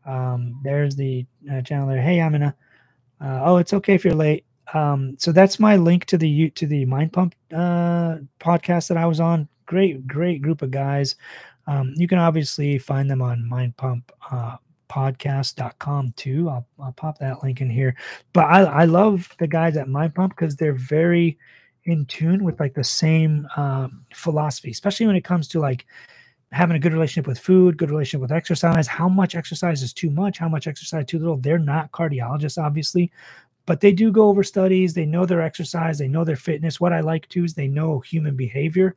Um, there's the uh, channel there. Hey, I'm gonna. Uh, oh, it's okay if you're late. Um, so that's my link to the to the Mind Pump uh, podcast that I was on. Great, great group of guys. Um, you can obviously find them on Mind Pump uh, podcast.com too. I'll, I'll pop that link in here. But I, I love the guys at Mind Pump because they're very in tune with like the same um, philosophy, especially when it comes to like having a good relationship with food, good relationship with exercise. How much exercise is too much? How much exercise too little? They're not cardiologists, obviously, but they do go over studies. They know their exercise. They know their fitness. What I like too is they know human behavior.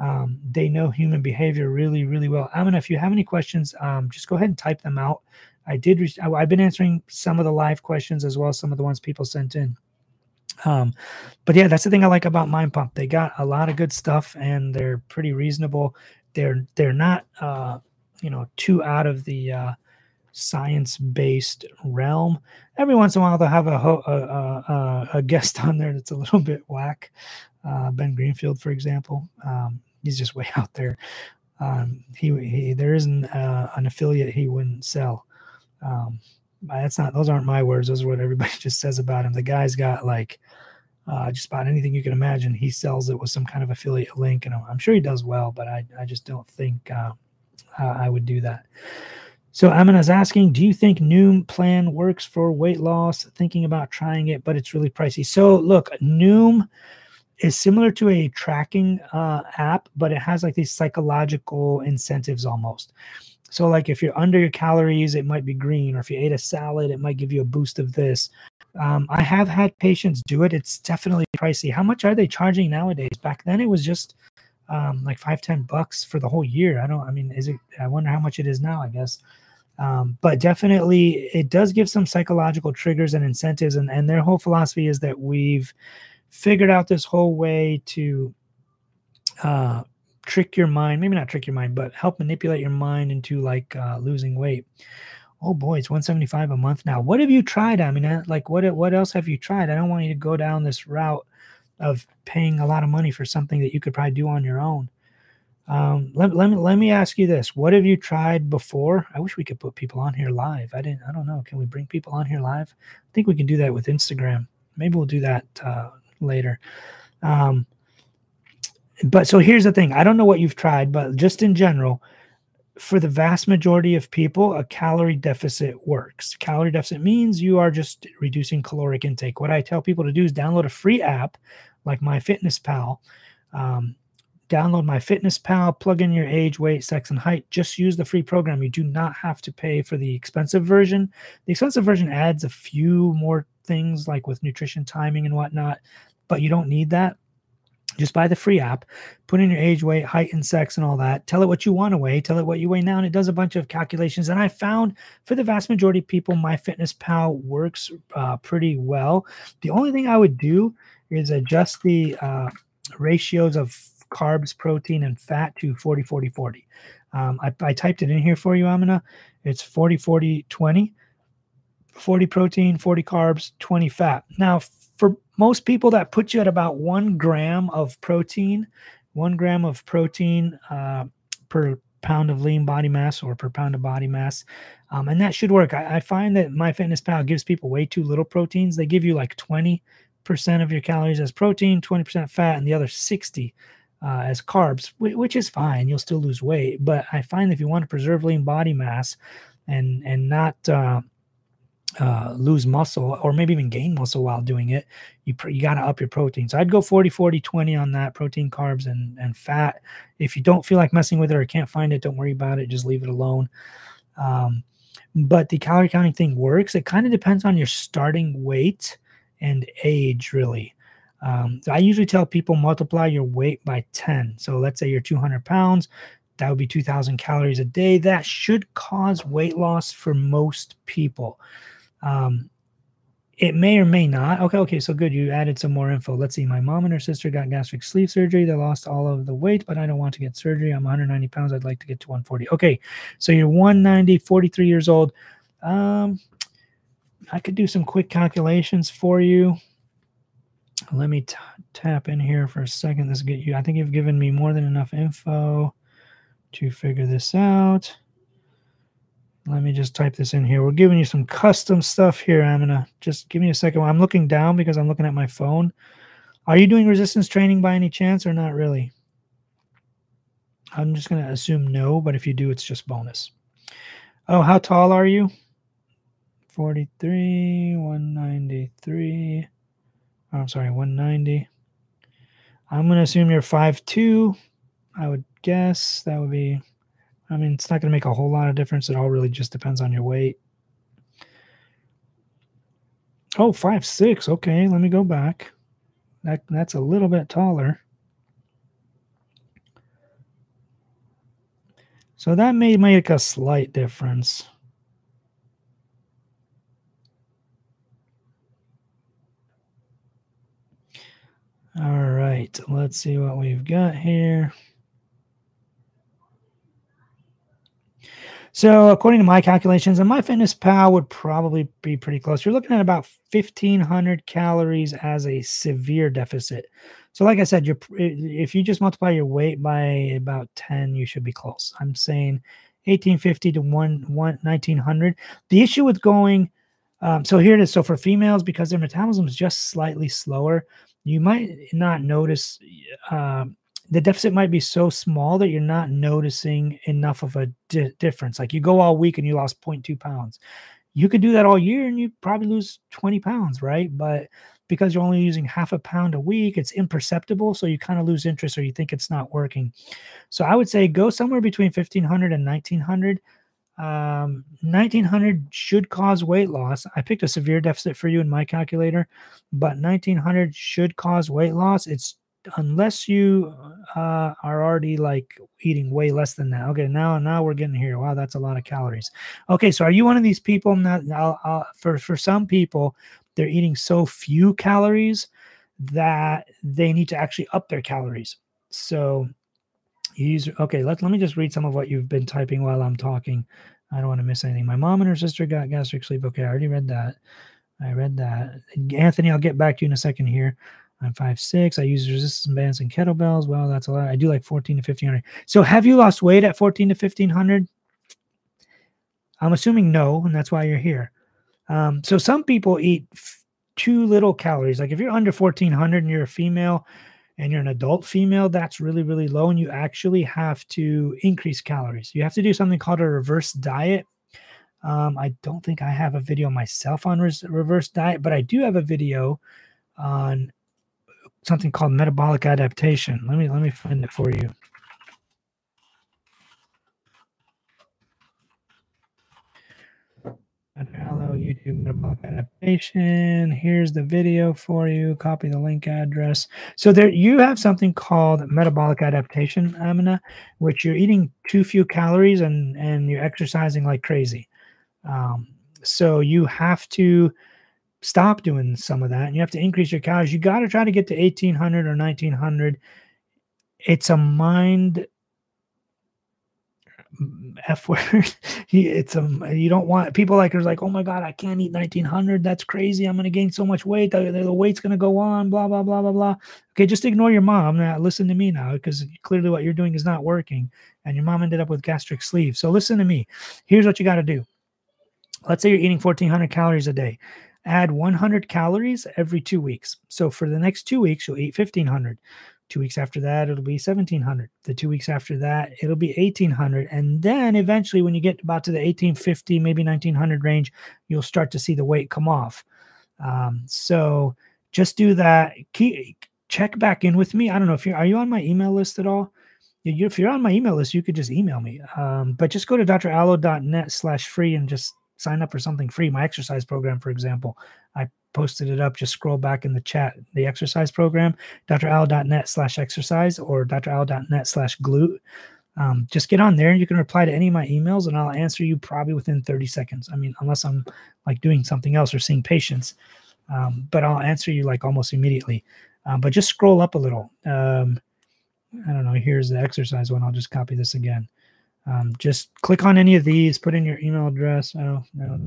Um, they know human behavior really, really well. Mean, if you have any questions, um, just go ahead and type them out. I did. Re- I've been answering some of the live questions as well as some of the ones people sent in. Um, but yeah, that's the thing I like about Mind Pump. They got a lot of good stuff and they're pretty reasonable. They're they're not uh, you know too out of the uh, science-based realm. Every once in a while, they'll have a ho- a, a, a, guest on there that's a little bit whack. Uh, ben Greenfield, for example, um, he's just way out there. Um, he, he there isn't uh, an affiliate he wouldn't sell. Um, that's not those aren't my words. Those are what everybody just says about him. The guy's got like uh, just about anything you can imagine. He sells it with some kind of affiliate link, and I'm, I'm sure he does well. But I I just don't think uh, I would do that. So Amina's asking, do you think Noom plan works for weight loss? Thinking about trying it, but it's really pricey. So look, Noom is similar to a tracking uh, app, but it has like these psychological incentives almost. So, like if you're under your calories, it might be green, or if you ate a salad, it might give you a boost of this. Um, I have had patients do it. It's definitely pricey. How much are they charging nowadays? Back then, it was just um, like five, ten bucks for the whole year. I don't. I mean, is it? I wonder how much it is now. I guess. Um, but definitely, it does give some psychological triggers and incentives, and and their whole philosophy is that we've figured out this whole way to uh, trick your mind, maybe not trick your mind, but help manipulate your mind into like uh, losing weight. Oh boy, it's 175 a month now. What have you tried? I mean, like what what else have you tried? I don't want you to go down this route of paying a lot of money for something that you could probably do on your own. Um, let, let me let me ask you this: What have you tried before? I wish we could put people on here live. I didn't. I don't know. Can we bring people on here live? I think we can do that with Instagram. Maybe we'll do that uh, later. Um, but so here's the thing I don't know what you've tried, but just in general, for the vast majority of people, a calorie deficit works. Calorie deficit means you are just reducing caloric intake. What I tell people to do is download a free app like MyFitnessPal. Um, download MyFitnessPal, plug in your age, weight, sex, and height. Just use the free program. You do not have to pay for the expensive version. The expensive version adds a few more things like with nutrition timing and whatnot, but you don't need that just buy the free app, put in your age, weight, height, and sex, and all that. Tell it what you want to weigh, tell it what you weigh now, and it does a bunch of calculations. And I found for the vast majority of people, MyFitnessPal works uh, pretty well. The only thing I would do is adjust the uh, ratios of carbs, protein, and fat to 40, 40, 40. Um, I, I typed it in here for you, Amina. It's 40, 40, 20 40 protein, 40 carbs, 20 fat. Now, for most people, that puts you at about one gram of protein, one gram of protein uh, per pound of lean body mass or per pound of body mass. Um, and that should work. I, I find that MyFitnessPal gives people way too little proteins. They give you like 20% of your calories as protein, 20% fat, and the other 60 uh, as carbs, which is fine. You'll still lose weight. But I find if you want to preserve lean body mass and and not uh, uh, lose muscle or maybe even gain muscle while doing it, you pr- you got to up your protein. So I'd go 40, 40, 20 on that protein, carbs, and and fat. If you don't feel like messing with it or can't find it, don't worry about it. Just leave it alone. Um, but the calorie counting thing works. It kind of depends on your starting weight and age, really. Um, so I usually tell people multiply your weight by 10. So let's say you're 200 pounds, that would be 2,000 calories a day. That should cause weight loss for most people. Um, it may or may not. Okay, okay, so good. You added some more info. Let's see. My mom and her sister got gastric sleeve surgery. They lost all of the weight, but I don't want to get surgery. I'm 190 pounds. I'd like to get to 140. Okay, so you're 190, 43 years old. Um, I could do some quick calculations for you. Let me tap in here for a second. This get you. I think you've given me more than enough info to figure this out. Let me just type this in here. We're giving you some custom stuff here. I'm gonna just give me a second. I'm looking down because I'm looking at my phone. Are you doing resistance training by any chance or not really? I'm just gonna assume no, but if you do, it's just bonus. Oh, how tall are you? 43, 193. Oh, I'm sorry, 190. I'm going to assume you're 5'2. I would guess that would be, I mean, it's not going to make a whole lot of difference. It all really just depends on your weight. Oh, five six. Okay, let me go back. That that's a little bit taller. So that may make a slight difference. All right, let's see what we've got here. So, according to my calculations, and my fitness pal would probably be pretty close. You're looking at about 1,500 calories as a severe deficit. So, like I said, you're if you just multiply your weight by about 10, you should be close. I'm saying 1850 to 1, 1 1900. The issue with going, um, so here it is. So, for females, because their metabolism is just slightly slower, you might not notice uh, the deficit might be so small that you're not noticing enough of a di- difference. Like you go all week and you lost 0.2 pounds. You could do that all year and you probably lose 20 pounds, right? But because you're only using half a pound a week, it's imperceptible. So you kind of lose interest or you think it's not working. So I would say go somewhere between 1500 and 1900 um, 1900 should cause weight loss. I picked a severe deficit for you in my calculator, but 1900 should cause weight loss. It's unless you uh, are already like eating way less than that. Okay, now now we're getting here. Wow, that's a lot of calories. Okay, so are you one of these people? Not I'll, I'll, for for some people, they're eating so few calories that they need to actually up their calories. So User, okay, let, let me just read some of what you've been typing while I'm talking. I don't want to miss anything. My mom and her sister got gastric sleeve. Okay, I already read that. I read that. Anthony, I'll get back to you in a second here. I'm five six. I use resistance bands and kettlebells. Well, that's a lot. I do like 14 to 1500. So have you lost weight at 14 to 1500? I'm assuming no, and that's why you're here. Um, so some people eat too little calories. Like if you're under 1400 and you're a female, and you're an adult female, that's really, really low. And you actually have to increase calories. You have to do something called a reverse diet. Um, I don't think I have a video myself on res- reverse diet, but I do have a video on something called metabolic adaptation. Let me let me find it for you. Hello, YouTube metabolic adaptation. Here's the video for you. Copy the link address. So there you have something called metabolic adaptation, Amina, which you're eating too few calories and and you're exercising like crazy. Um, so you have to stop doing some of that and you have to increase your calories. You got to try to get to 1800 or 1900. It's a mind F word. it's um you don't want people like are like, oh my god, I can't eat 1900. That's crazy. I'm gonna gain so much weight. The, the weight's gonna go on. Blah blah blah blah blah. Okay, just ignore your mom. Now listen to me now, because clearly what you're doing is not working, and your mom ended up with gastric sleeve. So listen to me. Here's what you got to do. Let's say you're eating 1400 calories a day. Add 100 calories every two weeks. So for the next two weeks, you'll eat 1500. Two weeks after that, it'll be 1700. The two weeks after that, it'll be 1800. And then eventually, when you get about to the 1850, maybe 1900 range, you'll start to see the weight come off. Um, so just do that. Keep, check back in with me. I don't know if you're, are you on my email list at all? If you're on my email list, you could just email me. Um, but just go to dralo.net slash free and just sign up for something free. My exercise program, for example, I posted it up. Just scroll back in the chat. The exercise program, dralo.net slash exercise or dralo.net slash glute. Um, just get on there and you can reply to any of my emails and I'll answer you probably within 30 seconds. I mean, unless I'm like doing something else or seeing patients, um, but I'll answer you like almost immediately. Um, but just scroll up a little. Um, I don't know. Here's the exercise one. I'll just copy this again. Um, just click on any of these, put in your email address. Oh, no.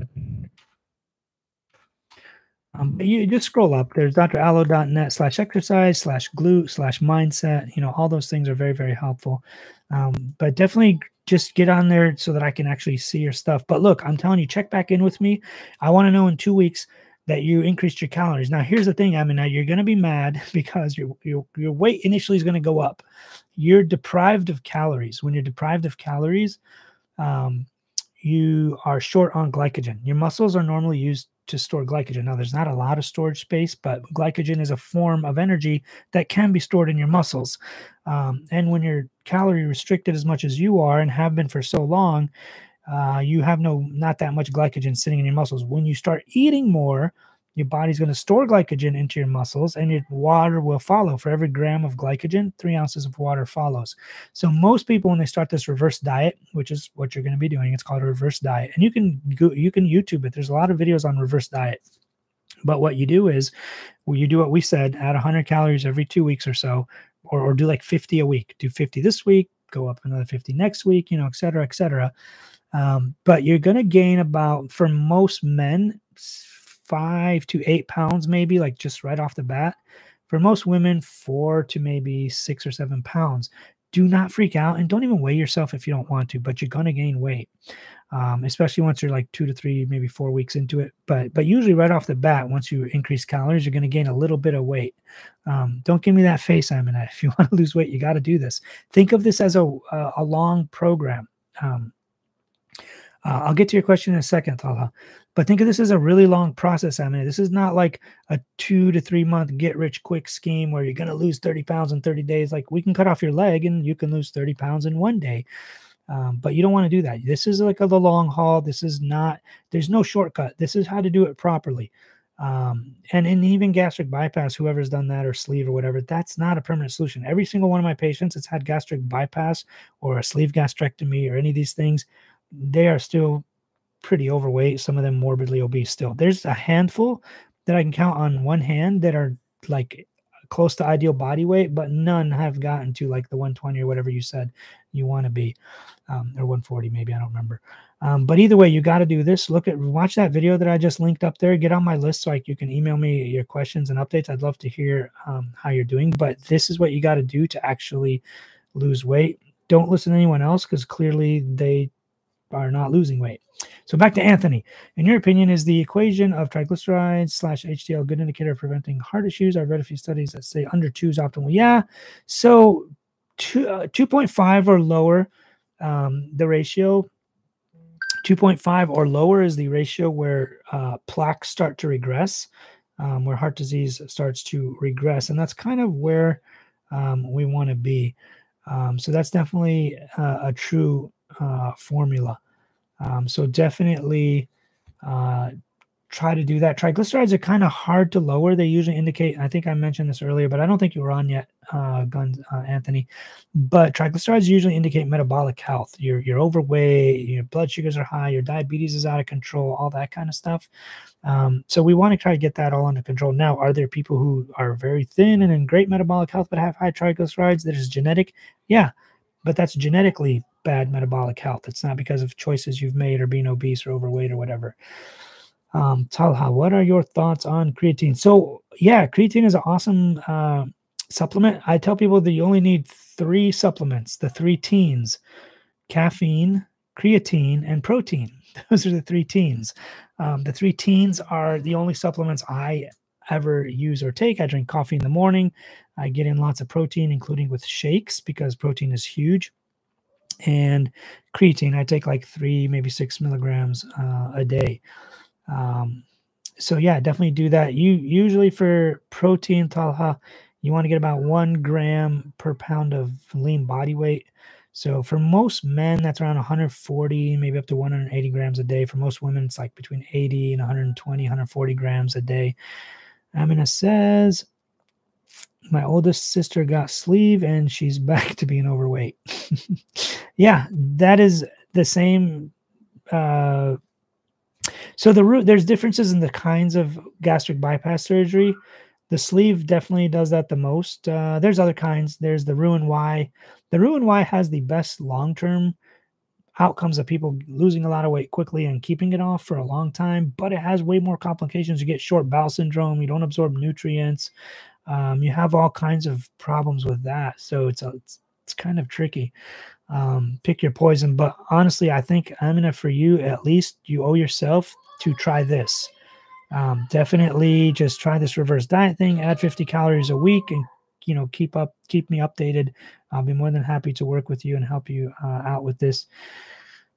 Um, you just scroll up. There's dralo.net slash exercise slash glute slash mindset. You know, all those things are very, very helpful. Um, but definitely just get on there so that I can actually see your stuff. But look, I'm telling you, check back in with me. I want to know in two weeks that you increased your calories. Now, here's the thing. I mean, now you're going to be mad because your, your, your weight initially is going to go up. You're deprived of calories. When you're deprived of calories, um, you are short on glycogen. Your muscles are normally used to store glycogen. Now, there's not a lot of storage space, but glycogen is a form of energy that can be stored in your muscles. Um, and when you're calorie restricted as much as you are and have been for so long, uh, you have no not that much glycogen sitting in your muscles. When you start eating more, your body's going to store glycogen into your muscles and your water will follow. For every gram of glycogen, three ounces of water follows. So most people, when they start this reverse diet, which is what you're going to be doing, it's called a reverse diet. And you can go, you can YouTube it. There's a lot of videos on reverse diet. But what you do is well, you do what we said, add 100 calories every two weeks or so, or, or do like 50 a week. Do 50 this week, go up another 50 next week, you know, et cetera, et cetera. Um, but you're going to gain about, for most men, five to eight pounds, maybe like just right off the bat. For most women, four to maybe six or seven pounds. Do not freak out and don't even weigh yourself if you don't want to, but you're going to gain weight. Um, especially once you're like two to three, maybe four weeks into it. But but usually right off the bat, once you increase calories, you're going to gain a little bit of weight. Um, don't give me that face, Simon. If you want to lose weight, you got to do this. Think of this as a, a long program. Um, uh, I'll get to your question in a second, Talha. But think of this as a really long process. I mean, this is not like a two to three month get rich quick scheme where you're going to lose 30 pounds in 30 days. Like we can cut off your leg and you can lose 30 pounds in one day. Um, but you don't want to do that. This is like a, the long haul. This is not, there's no shortcut. This is how to do it properly. Um, and, and even gastric bypass, whoever's done that or sleeve or whatever, that's not a permanent solution. Every single one of my patients that's had gastric bypass or a sleeve gastrectomy or any of these things, they are still pretty overweight, some of them morbidly obese still. There's a handful that I can count on one hand that are like close to ideal body weight, but none have gotten to like the 120 or whatever you said you want to be, um, or 140 maybe I don't remember. Um, but either way, you got to do this. Look at watch that video that I just linked up there. Get on my list so like you can email me your questions and updates. I'd love to hear um, how you're doing. But this is what you got to do to actually lose weight. Don't listen to anyone else because clearly they are not losing weight. So back to Anthony. In your opinion, is the equation of triglycerides slash HDL good indicator of preventing heart issues? I've read a few studies that say under two is optimal. Yeah. So two, uh, 2.5 or lower, um, the ratio 2.5 or lower is the ratio where uh, plaques start to regress, um, where heart disease starts to regress. And that's kind of where um, we want to be. Um, so that's definitely uh, a true uh, formula. Um, so definitely uh, try to do that. Triglycerides are kind of hard to lower. They usually indicate, I think I mentioned this earlier, but I don't think you were on yet, uh, Guns, uh, Anthony. But triglycerides usually indicate metabolic health. You're, you're overweight, your blood sugars are high, your diabetes is out of control, all that kind of stuff. Um, so we want to try to get that all under control. Now, are there people who are very thin and in great metabolic health but have high triglycerides that is genetic? Yeah, but that's genetically bad metabolic health. It's not because of choices you've made or being obese or overweight or whatever. Um, Talha, what are your thoughts on creatine? So, yeah, creatine is an awesome uh, supplement. I tell people that you only need three supplements, the three teens caffeine, creatine, and protein. Those are the three teens. Um, the three teens are the only supplements I ever use or take. I drink coffee in the morning. I get in lots of protein, including with shakes, because protein is huge. And creatine, I take like three, maybe six milligrams uh, a day. Um, so yeah, definitely do that. You usually for protein, Talha, you want to get about one gram per pound of lean body weight. So for most men, that's around 140, maybe up to 180 grams a day. For most women, it's like between 80 and 120, 140 grams a day. Amina says, my oldest sister got sleeve and she's back to being overweight. yeah, that is the same. Uh, so the root, there's differences in the kinds of gastric bypass surgery. The sleeve definitely does that the most. Uh, there's other kinds. There's the Roux-en-Y. The Roux-en-Y has the best long term outcomes of people losing a lot of weight quickly and keeping it off for a long time, but it has way more complications. You get short bowel syndrome, you don't absorb nutrients, um, you have all kinds of problems with that. So it's a, it's, it's kind of tricky. Um, pick your poison, but honestly, I think I'm gonna for you at least, you owe yourself to try this. Um, definitely just try this reverse diet thing. Add 50 calories a week and you know keep up keep me updated i'll be more than happy to work with you and help you uh, out with this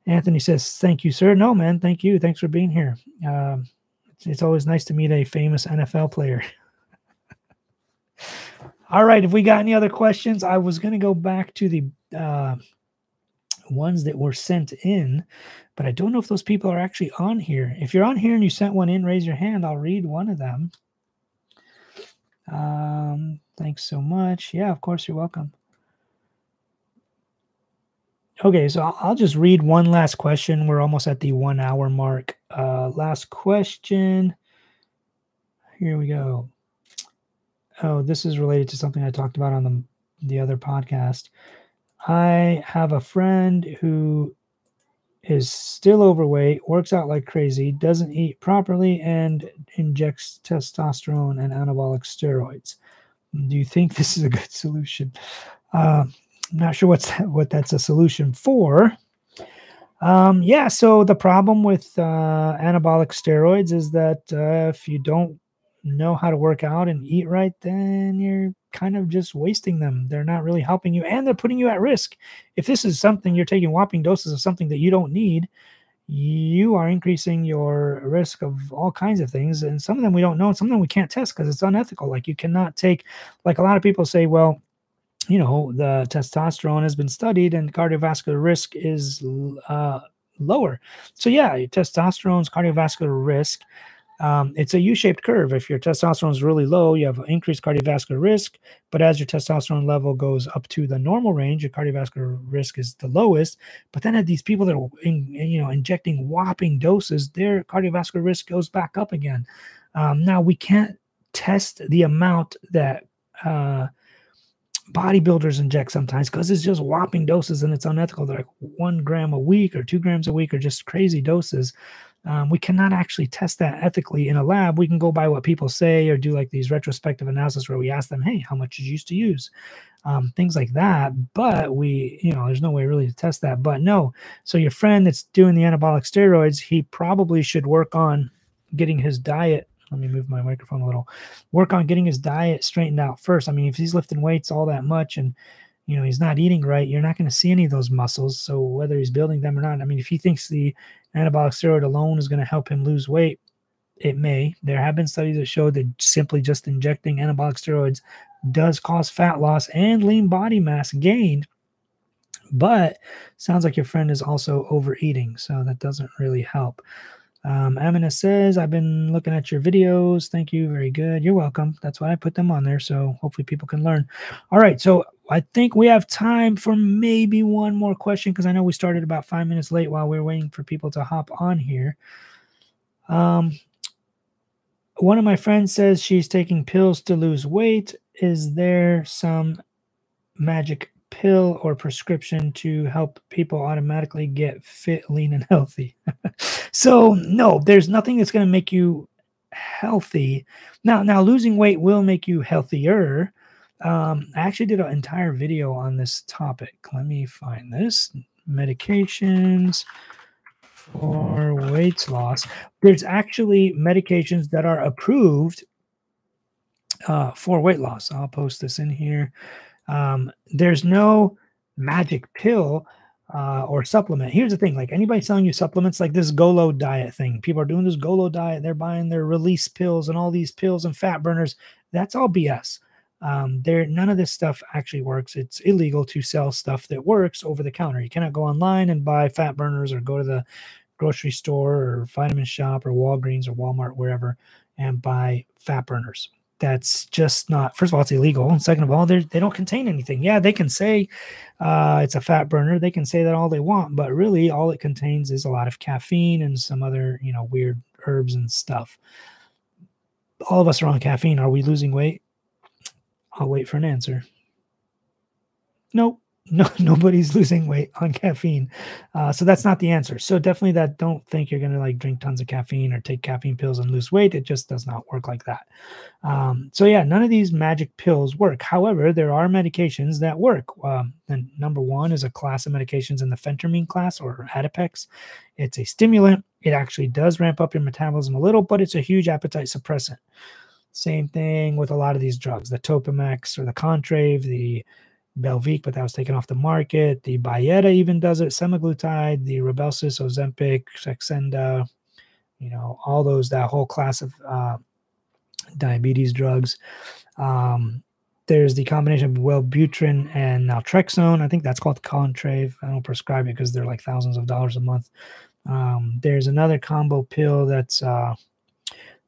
anthony says thank you sir no man thank you thanks for being here um, it's, it's always nice to meet a famous nfl player all right if we got any other questions i was going to go back to the uh, ones that were sent in but i don't know if those people are actually on here if you're on here and you sent one in raise your hand i'll read one of them um, thanks so much. Yeah, of course, you're welcome. Okay, so I'll just read one last question. We're almost at the one hour mark. Uh, last question. Here we go. Oh, this is related to something I talked about on the, the other podcast. I have a friend who is still overweight, works out like crazy, doesn't eat properly, and injects testosterone and anabolic steroids. Do you think this is a good solution? Uh, I'm not sure what's that, what that's a solution for. Um, yeah, so the problem with uh, anabolic steroids is that uh, if you don't know how to work out and eat right, then you're kind of just wasting them. They're not really helping you and they're putting you at risk. If this is something you're taking whopping doses of something that you don't need, you are increasing your risk of all kinds of things. And some of them we don't know, and some of them we can't test because it's unethical. Like you cannot take, like a lot of people say, well, you know, the testosterone has been studied and cardiovascular risk is uh, lower. So, yeah, testosterone's cardiovascular risk um, it's a U-shaped curve. If your testosterone is really low, you have increased cardiovascular risk. But as your testosterone level goes up to the normal range, your cardiovascular risk is the lowest. But then at these people that are in, you know injecting whopping doses, their cardiovascular risk goes back up again. Um, now we can't test the amount that uh, bodybuilders inject sometimes because it's just whopping doses and it's unethical. They're like one gram a week or two grams a week or just crazy doses. Um, we cannot actually test that ethically in a lab. We can go by what people say or do like these retrospective analysis where we ask them, hey, how much did you used to use? Um, things like that. But we, you know, there's no way really to test that. But no. So your friend that's doing the anabolic steroids, he probably should work on getting his diet. Let me move my microphone a little. Work on getting his diet straightened out first. I mean, if he's lifting weights all that much and you know he's not eating right you're not going to see any of those muscles so whether he's building them or not i mean if he thinks the anabolic steroid alone is going to help him lose weight it may there have been studies that show that simply just injecting anabolic steroids does cause fat loss and lean body mass gain but sounds like your friend is also overeating so that doesn't really help um, Amina says, I've been looking at your videos. Thank you. Very good. You're welcome. That's why I put them on there. So hopefully people can learn. All right. So I think we have time for maybe one more question because I know we started about five minutes late while we are waiting for people to hop on here. Um, one of my friends says she's taking pills to lose weight. Is there some magic pill or prescription to help people automatically get fit, lean, and healthy. so no, there's nothing that's going to make you healthy. Now, now losing weight will make you healthier. Um, I actually did an entire video on this topic. Let me find this medications for weight loss. There's actually medications that are approved uh, for weight loss. I'll post this in here. Um, there's no magic pill uh, or supplement. Here's the thing: like anybody selling you supplements, like this Golo diet thing, people are doing this Golo diet. They're buying their release pills and all these pills and fat burners. That's all BS. Um, there, none of this stuff actually works. It's illegal to sell stuff that works over the counter. You cannot go online and buy fat burners or go to the grocery store or vitamin shop or Walgreens or Walmart, wherever, and buy fat burners that's just not first of all it's illegal and second of all they don't contain anything. Yeah they can say uh, it's a fat burner they can say that all they want but really all it contains is a lot of caffeine and some other you know weird herbs and stuff. All of us are on caffeine. Are we losing weight? I'll wait for an answer. Nope no nobody's losing weight on caffeine. Uh, so that's not the answer. So definitely that don't think you're going to like drink tons of caffeine or take caffeine pills and lose weight. It just does not work like that. Um, so yeah none of these magic pills work. However there are medications that work. Um, and number one is a class of medications in the phentermine class or adipex. It's a stimulant. It actually does ramp up your metabolism a little but it's a huge appetite suppressant. Same thing with a lot of these drugs the topamax or the contrave the Belviq, but that was taken off the market. The Byetta even does it. Semaglutide, the Rybelsus, Ozempic, Saxenda, you know, all those, that whole class of uh, diabetes drugs. Um, there's the combination of Wellbutrin and naltrexone. I think that's called Contrave. I don't prescribe it because they're like thousands of dollars a month. Um, there's another combo pill that's uh,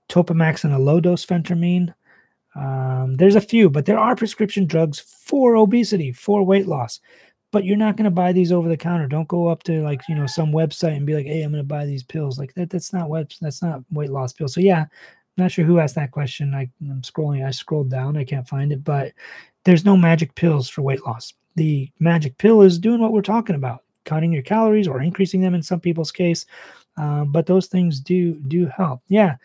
Topamax and a low dose phentermine. Um, there's a few, but there are prescription drugs for obesity, for weight loss. But you're not going to buy these over the counter. Don't go up to like you know some website and be like, "Hey, I'm going to buy these pills." Like that. That's not web. That's not weight loss pills. So yeah, I'm not sure who asked that question. I, I'm scrolling. I scrolled down. I can't find it. But there's no magic pills for weight loss. The magic pill is doing what we're talking about, cutting your calories or increasing them in some people's case. Uh, but those things do do help. Yeah.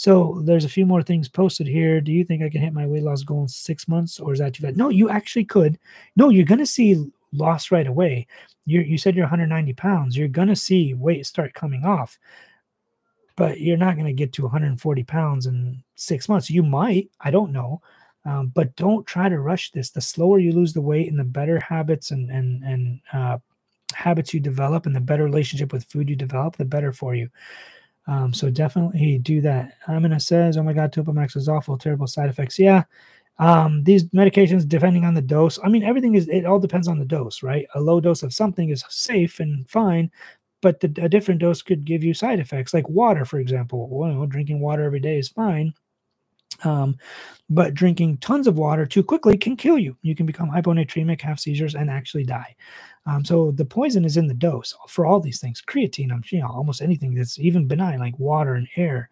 So there's a few more things posted here. Do you think I can hit my weight loss goal in six months, or is that too bad? No, you actually could. No, you're going to see loss right away. You you said you're 190 pounds. You're going to see weight start coming off, but you're not going to get to 140 pounds in six months. You might. I don't know. Um, but don't try to rush this. The slower you lose the weight and the better habits and and and uh, habits you develop and the better relationship with food you develop, the better for you. Um, so definitely do that. Amina says, "Oh my God, Topamax is awful, terrible side effects." Yeah, um, these medications, depending on the dose, I mean, everything is. It all depends on the dose, right? A low dose of something is safe and fine, but the, a different dose could give you side effects, like water, for example. Well, drinking water every day is fine, um, but drinking tons of water too quickly can kill you. You can become hyponatremic, have seizures, and actually die. Um, so the poison is in the dose for all these things. Creatine, I'm you know almost anything that's even benign, like water and air.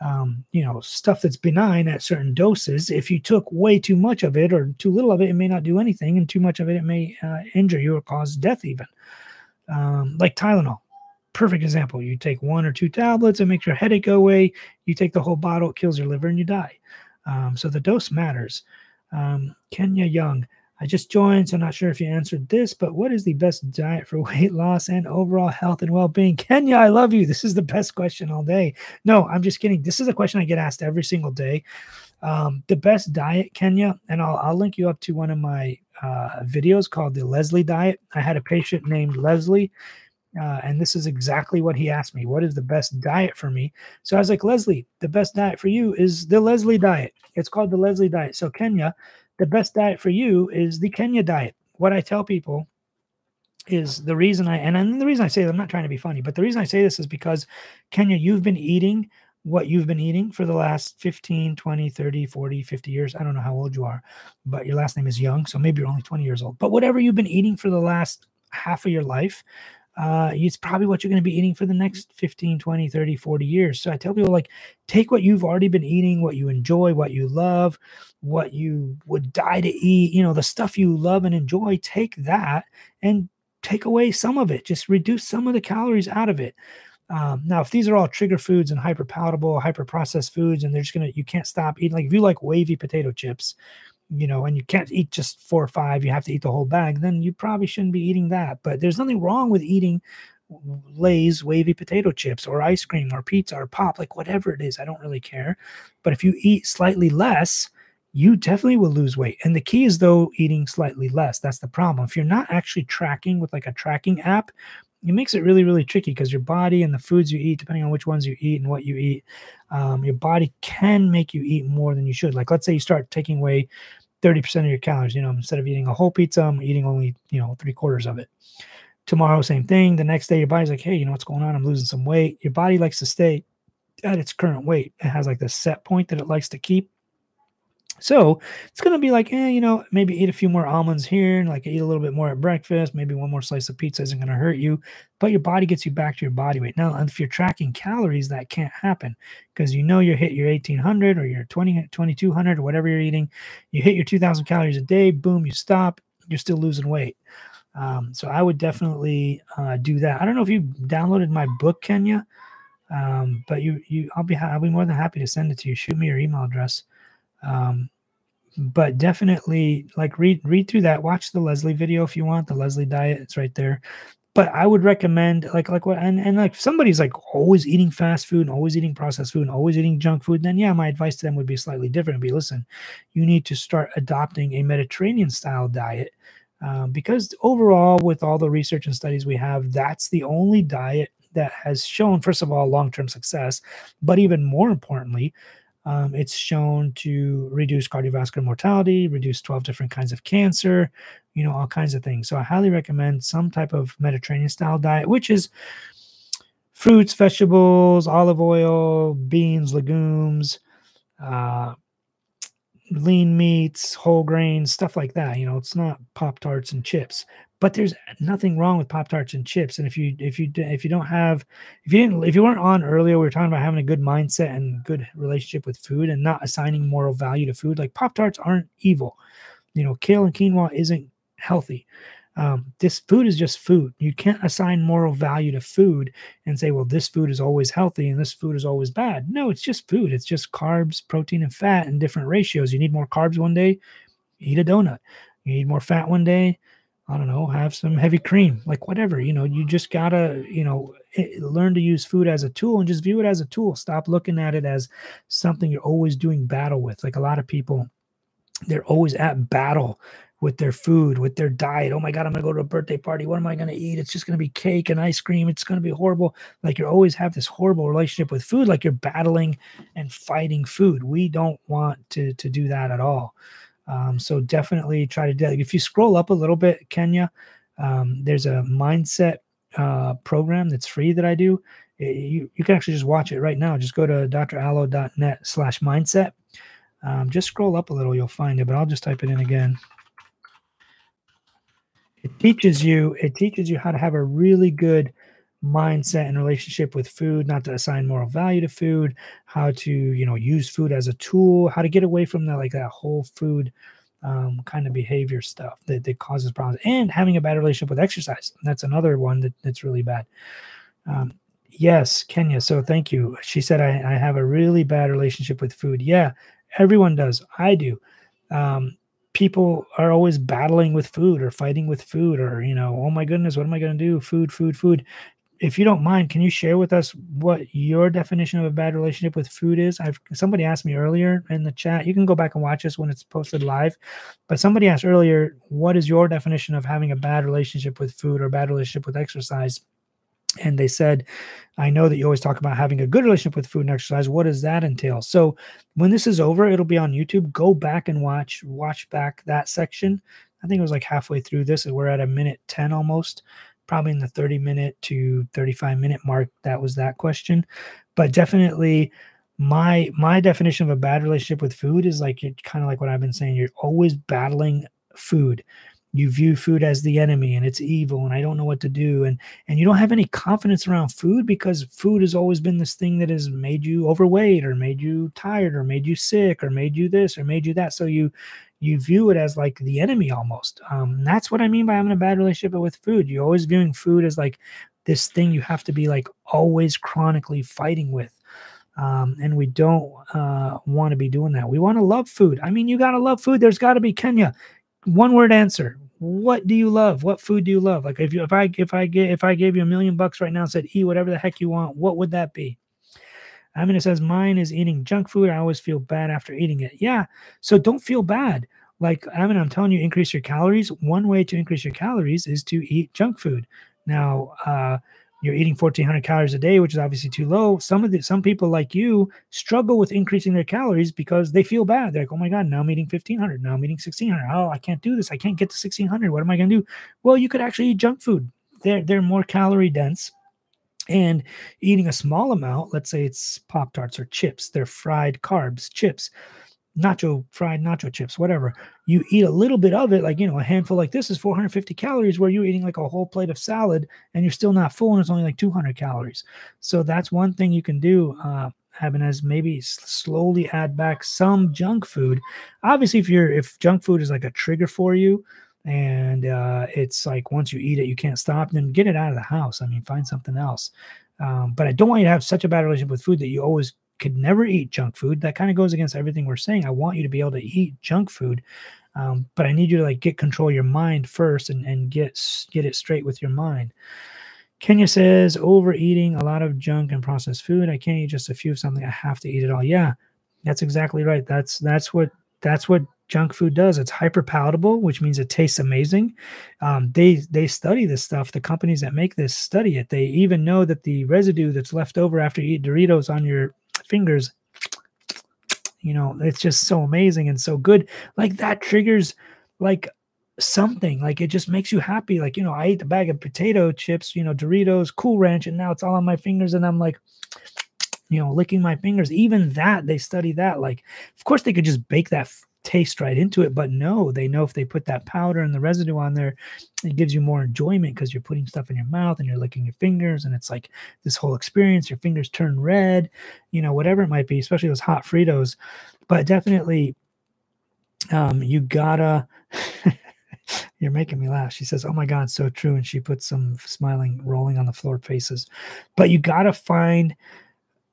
Um, you know, stuff that's benign at certain doses. If you took way too much of it or too little of it, it may not do anything, and too much of it, it may uh, injure you or cause death, even. Um, like Tylenol, perfect example. You take one or two tablets, it makes your headache go away. You take the whole bottle, it kills your liver, and you die. Um, so the dose matters. Um, Kenya Young, I just joined, so I'm not sure if you answered this, but what is the best diet for weight loss and overall health and well being? Kenya, I love you. This is the best question all day. No, I'm just kidding. This is a question I get asked every single day. Um, the best diet, Kenya, and I'll, I'll link you up to one of my uh, videos called the Leslie Diet. I had a patient named Leslie. Uh, and this is exactly what he asked me. What is the best diet for me? So I was like, Leslie, the best diet for you is the Leslie diet. It's called the Leslie diet. So Kenya, the best diet for you is the Kenya diet. What I tell people is the reason I, and the reason I say that, I'm not trying to be funny, but the reason I say this is because Kenya, you've been eating what you've been eating for the last 15, 20, 30, 40, 50 years. I don't know how old you are, but your last name is young. So maybe you're only 20 years old. But whatever you've been eating for the last half of your life, uh, it's probably what you're going to be eating for the next 15, 20, 30, 40 years. So I tell people, like, take what you've already been eating, what you enjoy, what you love, what you would die to eat, you know, the stuff you love and enjoy, take that and take away some of it. Just reduce some of the calories out of it. Um, now, if these are all trigger foods and hyper palatable, hyper processed foods, and they're just gonna, you can't stop eating. Like if you like wavy potato chips, you know, and you can't eat just four or five, you have to eat the whole bag, then you probably shouldn't be eating that. But there's nothing wrong with eating Lay's wavy potato chips or ice cream or pizza or pop, like whatever it is. I don't really care. But if you eat slightly less, you definitely will lose weight. And the key is though eating slightly less. That's the problem. If you're not actually tracking with like a tracking app, it makes it really really tricky because your body and the foods you eat depending on which ones you eat and what you eat um, your body can make you eat more than you should. Like let's say you start taking away 30% of your calories you know instead of eating a whole pizza i'm eating only you know three quarters of it. Tomorrow same thing. The next day your body's like hey you know what's going on? I'm losing some weight. Your body likes to stay at its current weight. It has like this set point that it likes to keep so it's going to be like, eh, you know, maybe eat a few more almonds here and like eat a little bit more at breakfast. Maybe one more slice of pizza isn't going to hurt you, but your body gets you back to your body weight. Now, if you're tracking calories, that can't happen because you know you hit your 1800 or your 20, 2200 or whatever you're eating. You hit your 2000 calories a day, boom, you stop, you're still losing weight. Um, so I would definitely uh, do that. I don't know if you downloaded my book, Kenya, um, but you, you, I'll be, I'll be more than happy to send it to you. Shoot me your email address. Um, but definitely like read read through that. Watch the leslie video if you want the leslie diet. It's right there. But i would recommend like like what and, and like somebody's like always eating fast food and always eating processed food and always eating junk food then yeah my advice to them would be slightly different. It'd be listen you need to start adopting a mediterranean style diet um, because overall with all the research and studies we have that's the only diet that has shown first of all long-term success but even more importantly um, it's shown to reduce cardiovascular mortality, reduce 12 different kinds of cancer, you know, all kinds of things. So I highly recommend some type of Mediterranean style diet, which is fruits, vegetables, olive oil, beans, legumes, uh, lean meats, whole grains, stuff like that. You know, it's not Pop Tarts and chips but there's nothing wrong with pop tarts and chips and if you if you if you don't have if you didn't if you weren't on earlier we were talking about having a good mindset and good relationship with food and not assigning moral value to food like pop tarts aren't evil. You know kale and quinoa isn't healthy. Um, this food is just food. You can't assign moral value to food and say well this food is always healthy and this food is always bad. No it's just food. It's just carbs protein and fat in different ratios. You need more carbs one day eat a donut. You need more fat one day I don't know, have some heavy cream, like whatever, you know, you just gotta, you know, learn to use food as a tool and just view it as a tool. Stop looking at it as something you're always doing battle with. Like a lot of people, they're always at battle with their food, with their diet. Oh my God, I'm gonna go to a birthday party. What am I gonna eat? It's just gonna be cake and ice cream. It's gonna be horrible. Like you always have this horrible relationship with food, like you're battling and fighting food. We don't want to to do that at all. Um, so definitely try to do that. If you scroll up a little bit, Kenya, um, there's a mindset uh, program that's free that I do. It, you, you can actually just watch it right now. Just go to dralo.net slash mindset. Um, just scroll up a little, you'll find it, but I'll just type it in again. It teaches you, it teaches you how to have a really good mindset and relationship with food, not to assign moral value to food, how to, you know, use food as a tool, how to get away from that like that whole food um, kind of behavior stuff that, that causes problems, and having a bad relationship with exercise. That's another one that, that's really bad. Um, yes, Kenya. So thank you. She said, I, I have a really bad relationship with food. Yeah, everyone does. I do. Um, people are always battling with food or fighting with food or you know oh my goodness what am i going to do food food food if you don't mind, can you share with us what your definition of a bad relationship with food is? I've somebody asked me earlier in the chat. You can go back and watch this when it's posted live. But somebody asked earlier, what is your definition of having a bad relationship with food or bad relationship with exercise? And they said, I know that you always talk about having a good relationship with food and exercise. What does that entail? So when this is over, it'll be on YouTube. Go back and watch, watch back that section. I think it was like halfway through this. We're at a minute 10 almost probably in the 30 minute to 35 minute mark that was that question. But definitely my my definition of a bad relationship with food is like it kind of like what i've been saying you're always battling food. You view food as the enemy and it's evil and I don't know what to do and and you don't have any confidence around food because food has always been this thing that has made you overweight or made you tired or made you sick or made you this or made you that. So you you view it as like the enemy almost um that's what I mean by having a bad relationship with food you're always viewing food as like this thing you have to be like always chronically fighting with um, and we don't uh, want to be doing that. We want to love food. I mean, you got to love food. There's got to be Kenya. One word answer what do you love? What food do you love? Like if you if I if I get if I gave you a million bucks right now and said eat whatever the heck you want, what would that be? I mean, it says mine is eating junk food. I always feel bad after eating it. Yeah, so don't feel bad. Like I mean, I'm telling you, increase your calories. One way to increase your calories is to eat junk food. Now, uh, you're eating 1400 calories a day which is obviously too low some of the some people like you struggle with increasing their calories because they feel bad they're like oh my god now i'm eating 1500 now i'm eating 1600 oh i can't do this i can't get to 1600 what am i going to do well you could actually eat junk food they're they're more calorie dense and eating a small amount let's say it's pop tarts or chips they're fried carbs chips nacho fried nacho chips whatever you eat a little bit of it like you know a handful like this is 450 calories where you're eating like a whole plate of salad and you're still not full and it's only like 200 calories. So that's one thing you can do uh having as maybe slowly add back some junk food. Obviously if you're if junk food is like a trigger for you and uh it's like once you eat it you can't stop then get it out of the house i mean find something else um, but i don't want you to have such a bad relationship with food that you always could never eat junk food. That kind of goes against everything we're saying. I want you to be able to eat junk food, um, but I need you to like get control of your mind first and, and get get it straight with your mind. Kenya says overeating a lot of junk and processed food. I can't eat just a few of something. I have to eat it all. Yeah, that's exactly right. That's that's what that's what junk food does. It's hyper palatable, which means it tastes amazing. Um, they they study this stuff. The companies that make this study it. They even know that the residue that's left over after you eat Doritos on your fingers you know it's just so amazing and so good like that triggers like something like it just makes you happy like you know i ate a bag of potato chips you know doritos cool ranch and now it's all on my fingers and i'm like you know licking my fingers even that they study that like of course they could just bake that taste right into it. But no, they know if they put that powder and the residue on there, it gives you more enjoyment because you're putting stuff in your mouth and you're licking your fingers. And it's like this whole experience. Your fingers turn red, you know, whatever it might be, especially those hot Fritos. But definitely, um, you gotta. You're making me laugh. She says, Oh my God, so true. And she puts some smiling, rolling on the floor faces. But you got to find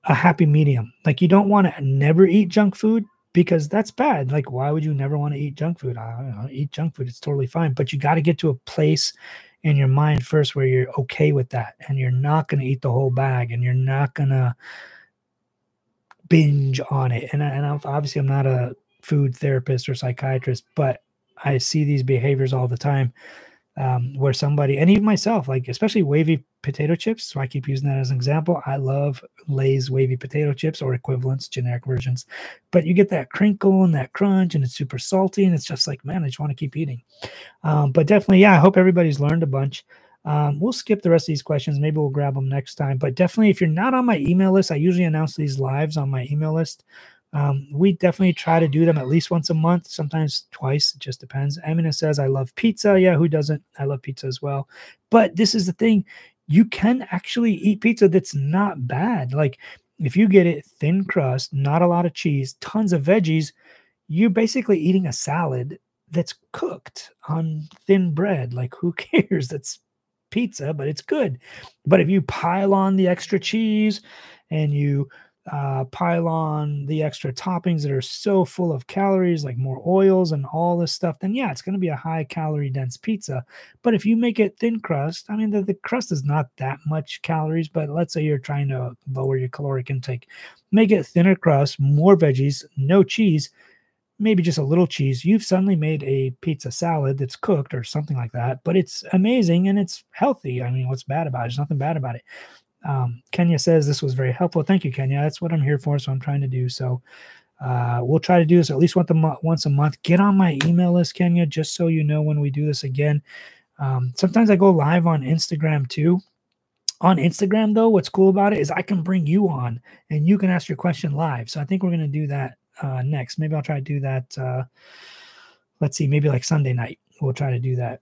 a happy medium. Like, you don't want to never eat junk food, because that's bad. Like, why would you never want to eat junk food? I don't know, eat junk food. It's totally fine. But you got to get to a place in your mind first where you're okay with that and you're not going to eat the whole bag and you're not going to binge on it. And, and obviously, I'm not a food therapist or psychiatrist, but I see these behaviors all the time um, where somebody and even myself like especially wavy potato chips so i keep using that as an example. I love lay's wavy potato chips or equivalents generic versions. But you get that crinkle and that crunch and it's super salty and it's just like man i just want to keep eating. Um, but definitely yeah i hope everybody's learned a bunch. Um, we'll skip the rest of these questions. Maybe we'll grab them next time. But definitely if you're not on my email list i usually announce these lives on my email list um, we definitely try to do them at least once a month, sometimes twice. It just depends. Amina says, I love pizza. Yeah, who doesn't? I love pizza as well. But this is the thing you can actually eat pizza that's not bad. Like if you get it thin crust, not a lot of cheese, tons of veggies, you're basically eating a salad that's cooked on thin bread. Like who cares? That's pizza, but it's good. But if you pile on the extra cheese and you uh, pile on the extra toppings that are so full of calories, like more oils and all this stuff, then yeah, it's going to be a high calorie dense pizza. But if you make it thin crust, I mean, the, the crust is not that much calories, but let's say you're trying to lower your caloric intake, make it thinner crust, more veggies, no cheese, maybe just a little cheese. You've suddenly made a pizza salad that's cooked or something like that, but it's amazing and it's healthy. I mean, what's bad about it? There's nothing bad about it. Um, Kenya says this was very helpful. Thank you, Kenya. That's what I'm here for. So I'm trying to do. So uh, we'll try to do this at least once a month. Get on my email list, Kenya, just so you know when we do this again. Um, sometimes I go live on Instagram too. On Instagram, though, what's cool about it is I can bring you on and you can ask your question live. So I think we're going to do that uh, next. Maybe I'll try to do that. Uh, let's see, maybe like Sunday night we'll try to do that.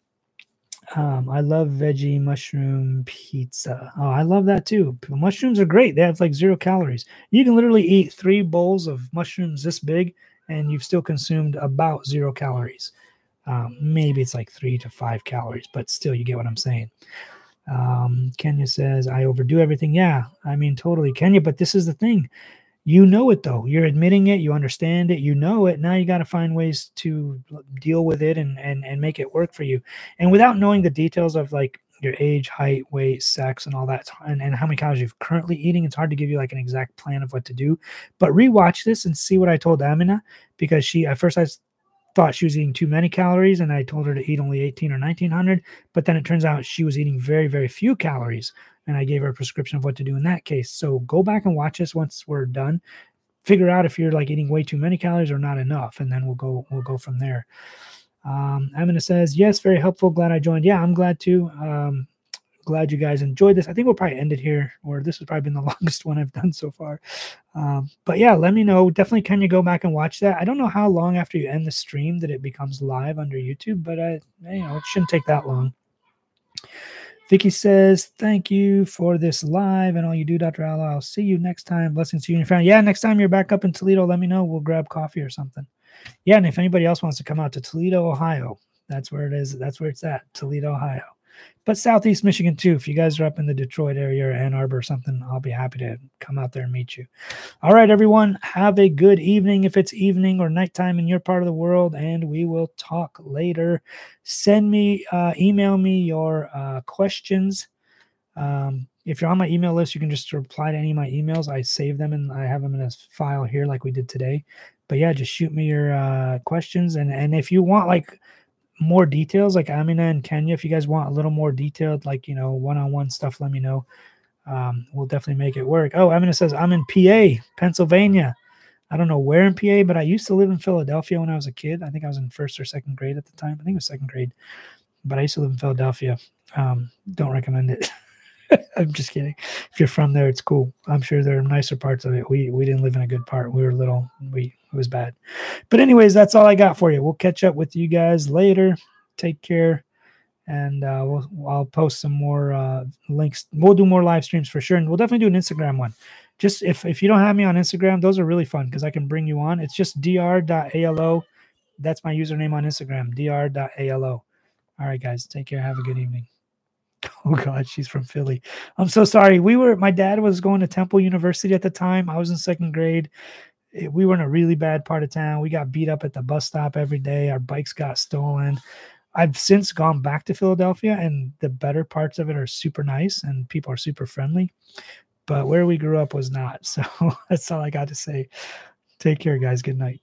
Um, I love veggie mushroom pizza. Oh, I love that too. Mushrooms are great. They have like zero calories. You can literally eat three bowls of mushrooms this big, and you've still consumed about zero calories. Um, maybe it's like three to five calories, but still, you get what I'm saying. Um, Kenya says, I overdo everything. Yeah, I mean, totally, Kenya. But this is the thing you know it though. You're admitting it you understand it you know it. Now you got to find ways to deal with it and and and make it work for you. And without knowing the details of like your age height weight sex and all that and, and how many calories you're currently eating it's hard to give you like an exact plan of what to do. But rewatch this and see what i told amina because she at first i thought she was eating too many calories and i told her to eat only 18 or 1900 but then it turns out she was eating very very few calories and I gave her a prescription of what to do in that case. So go back and watch this once we're done. Figure out if you're like eating way too many calories or not enough, and then we'll go we'll go from there. Um, Amina says, yes, very helpful. Glad I joined. Yeah, I'm glad too. Um, glad you guys enjoyed this. I think we'll probably end it here, or this has probably been the longest one I've done so far. Um, but yeah, let me know. Definitely, can you go back and watch that? I don't know how long after you end the stream that it becomes live under YouTube, but I, you know, it shouldn't take that long. Vicky says, Thank you for this live and all you do, Dr. Alo. I'll see you next time. Blessings to you and your family. Yeah, next time you're back up in Toledo, let me know. We'll grab coffee or something. Yeah, and if anybody else wants to come out to Toledo, Ohio, that's where it is. That's where it's at, Toledo, Ohio but Southeast Michigan too. If you guys are up in the Detroit area or Ann Arbor or something, I'll be happy to come out there and meet you. All right, everyone, have a good evening if it's evening or nighttime in your part of the world, and we will talk later. Send me, uh, email me your uh, questions. Um, if you're on my email list, you can just reply to any of my emails. I save them and I have them in a file here, like we did today. But yeah, just shoot me your uh, questions, and and if you want like more details, like Amina and Kenya, if you guys want a little more detailed, like you know, one-on-one stuff, let me know. Um, we'll definitely make it work. Oh, Amina says I'm in PA, Pennsylvania. I don't know where in PA, but I used to live in Philadelphia when I was a kid. I think I was in first or second grade at the time. I think it was second grade, but I used to live in Philadelphia. Um, don't recommend it. I'm just kidding. If you're from there, it's cool. I'm sure there are nicer parts of it. We we didn't live in a good part. We were little. We it was bad. But anyways, that's all I got for you. We'll catch up with you guys later. Take care, and uh, we'll I'll post some more uh, links. We'll do more live streams for sure, and we'll definitely do an Instagram one. Just if if you don't have me on Instagram, those are really fun because I can bring you on. It's just dr.alo. That's my username on Instagram. dr.alo. All right, guys. Take care. Have a good evening. Oh God, she's from Philly. I'm so sorry. We were my dad was going to Temple University at the time. I was in second grade. It, we were in a really bad part of town. We got beat up at the bus stop every day. Our bikes got stolen. I've since gone back to Philadelphia, and the better parts of it are super nice and people are super friendly. But where we grew up was not. So that's all I got to say. Take care, guys. Good night.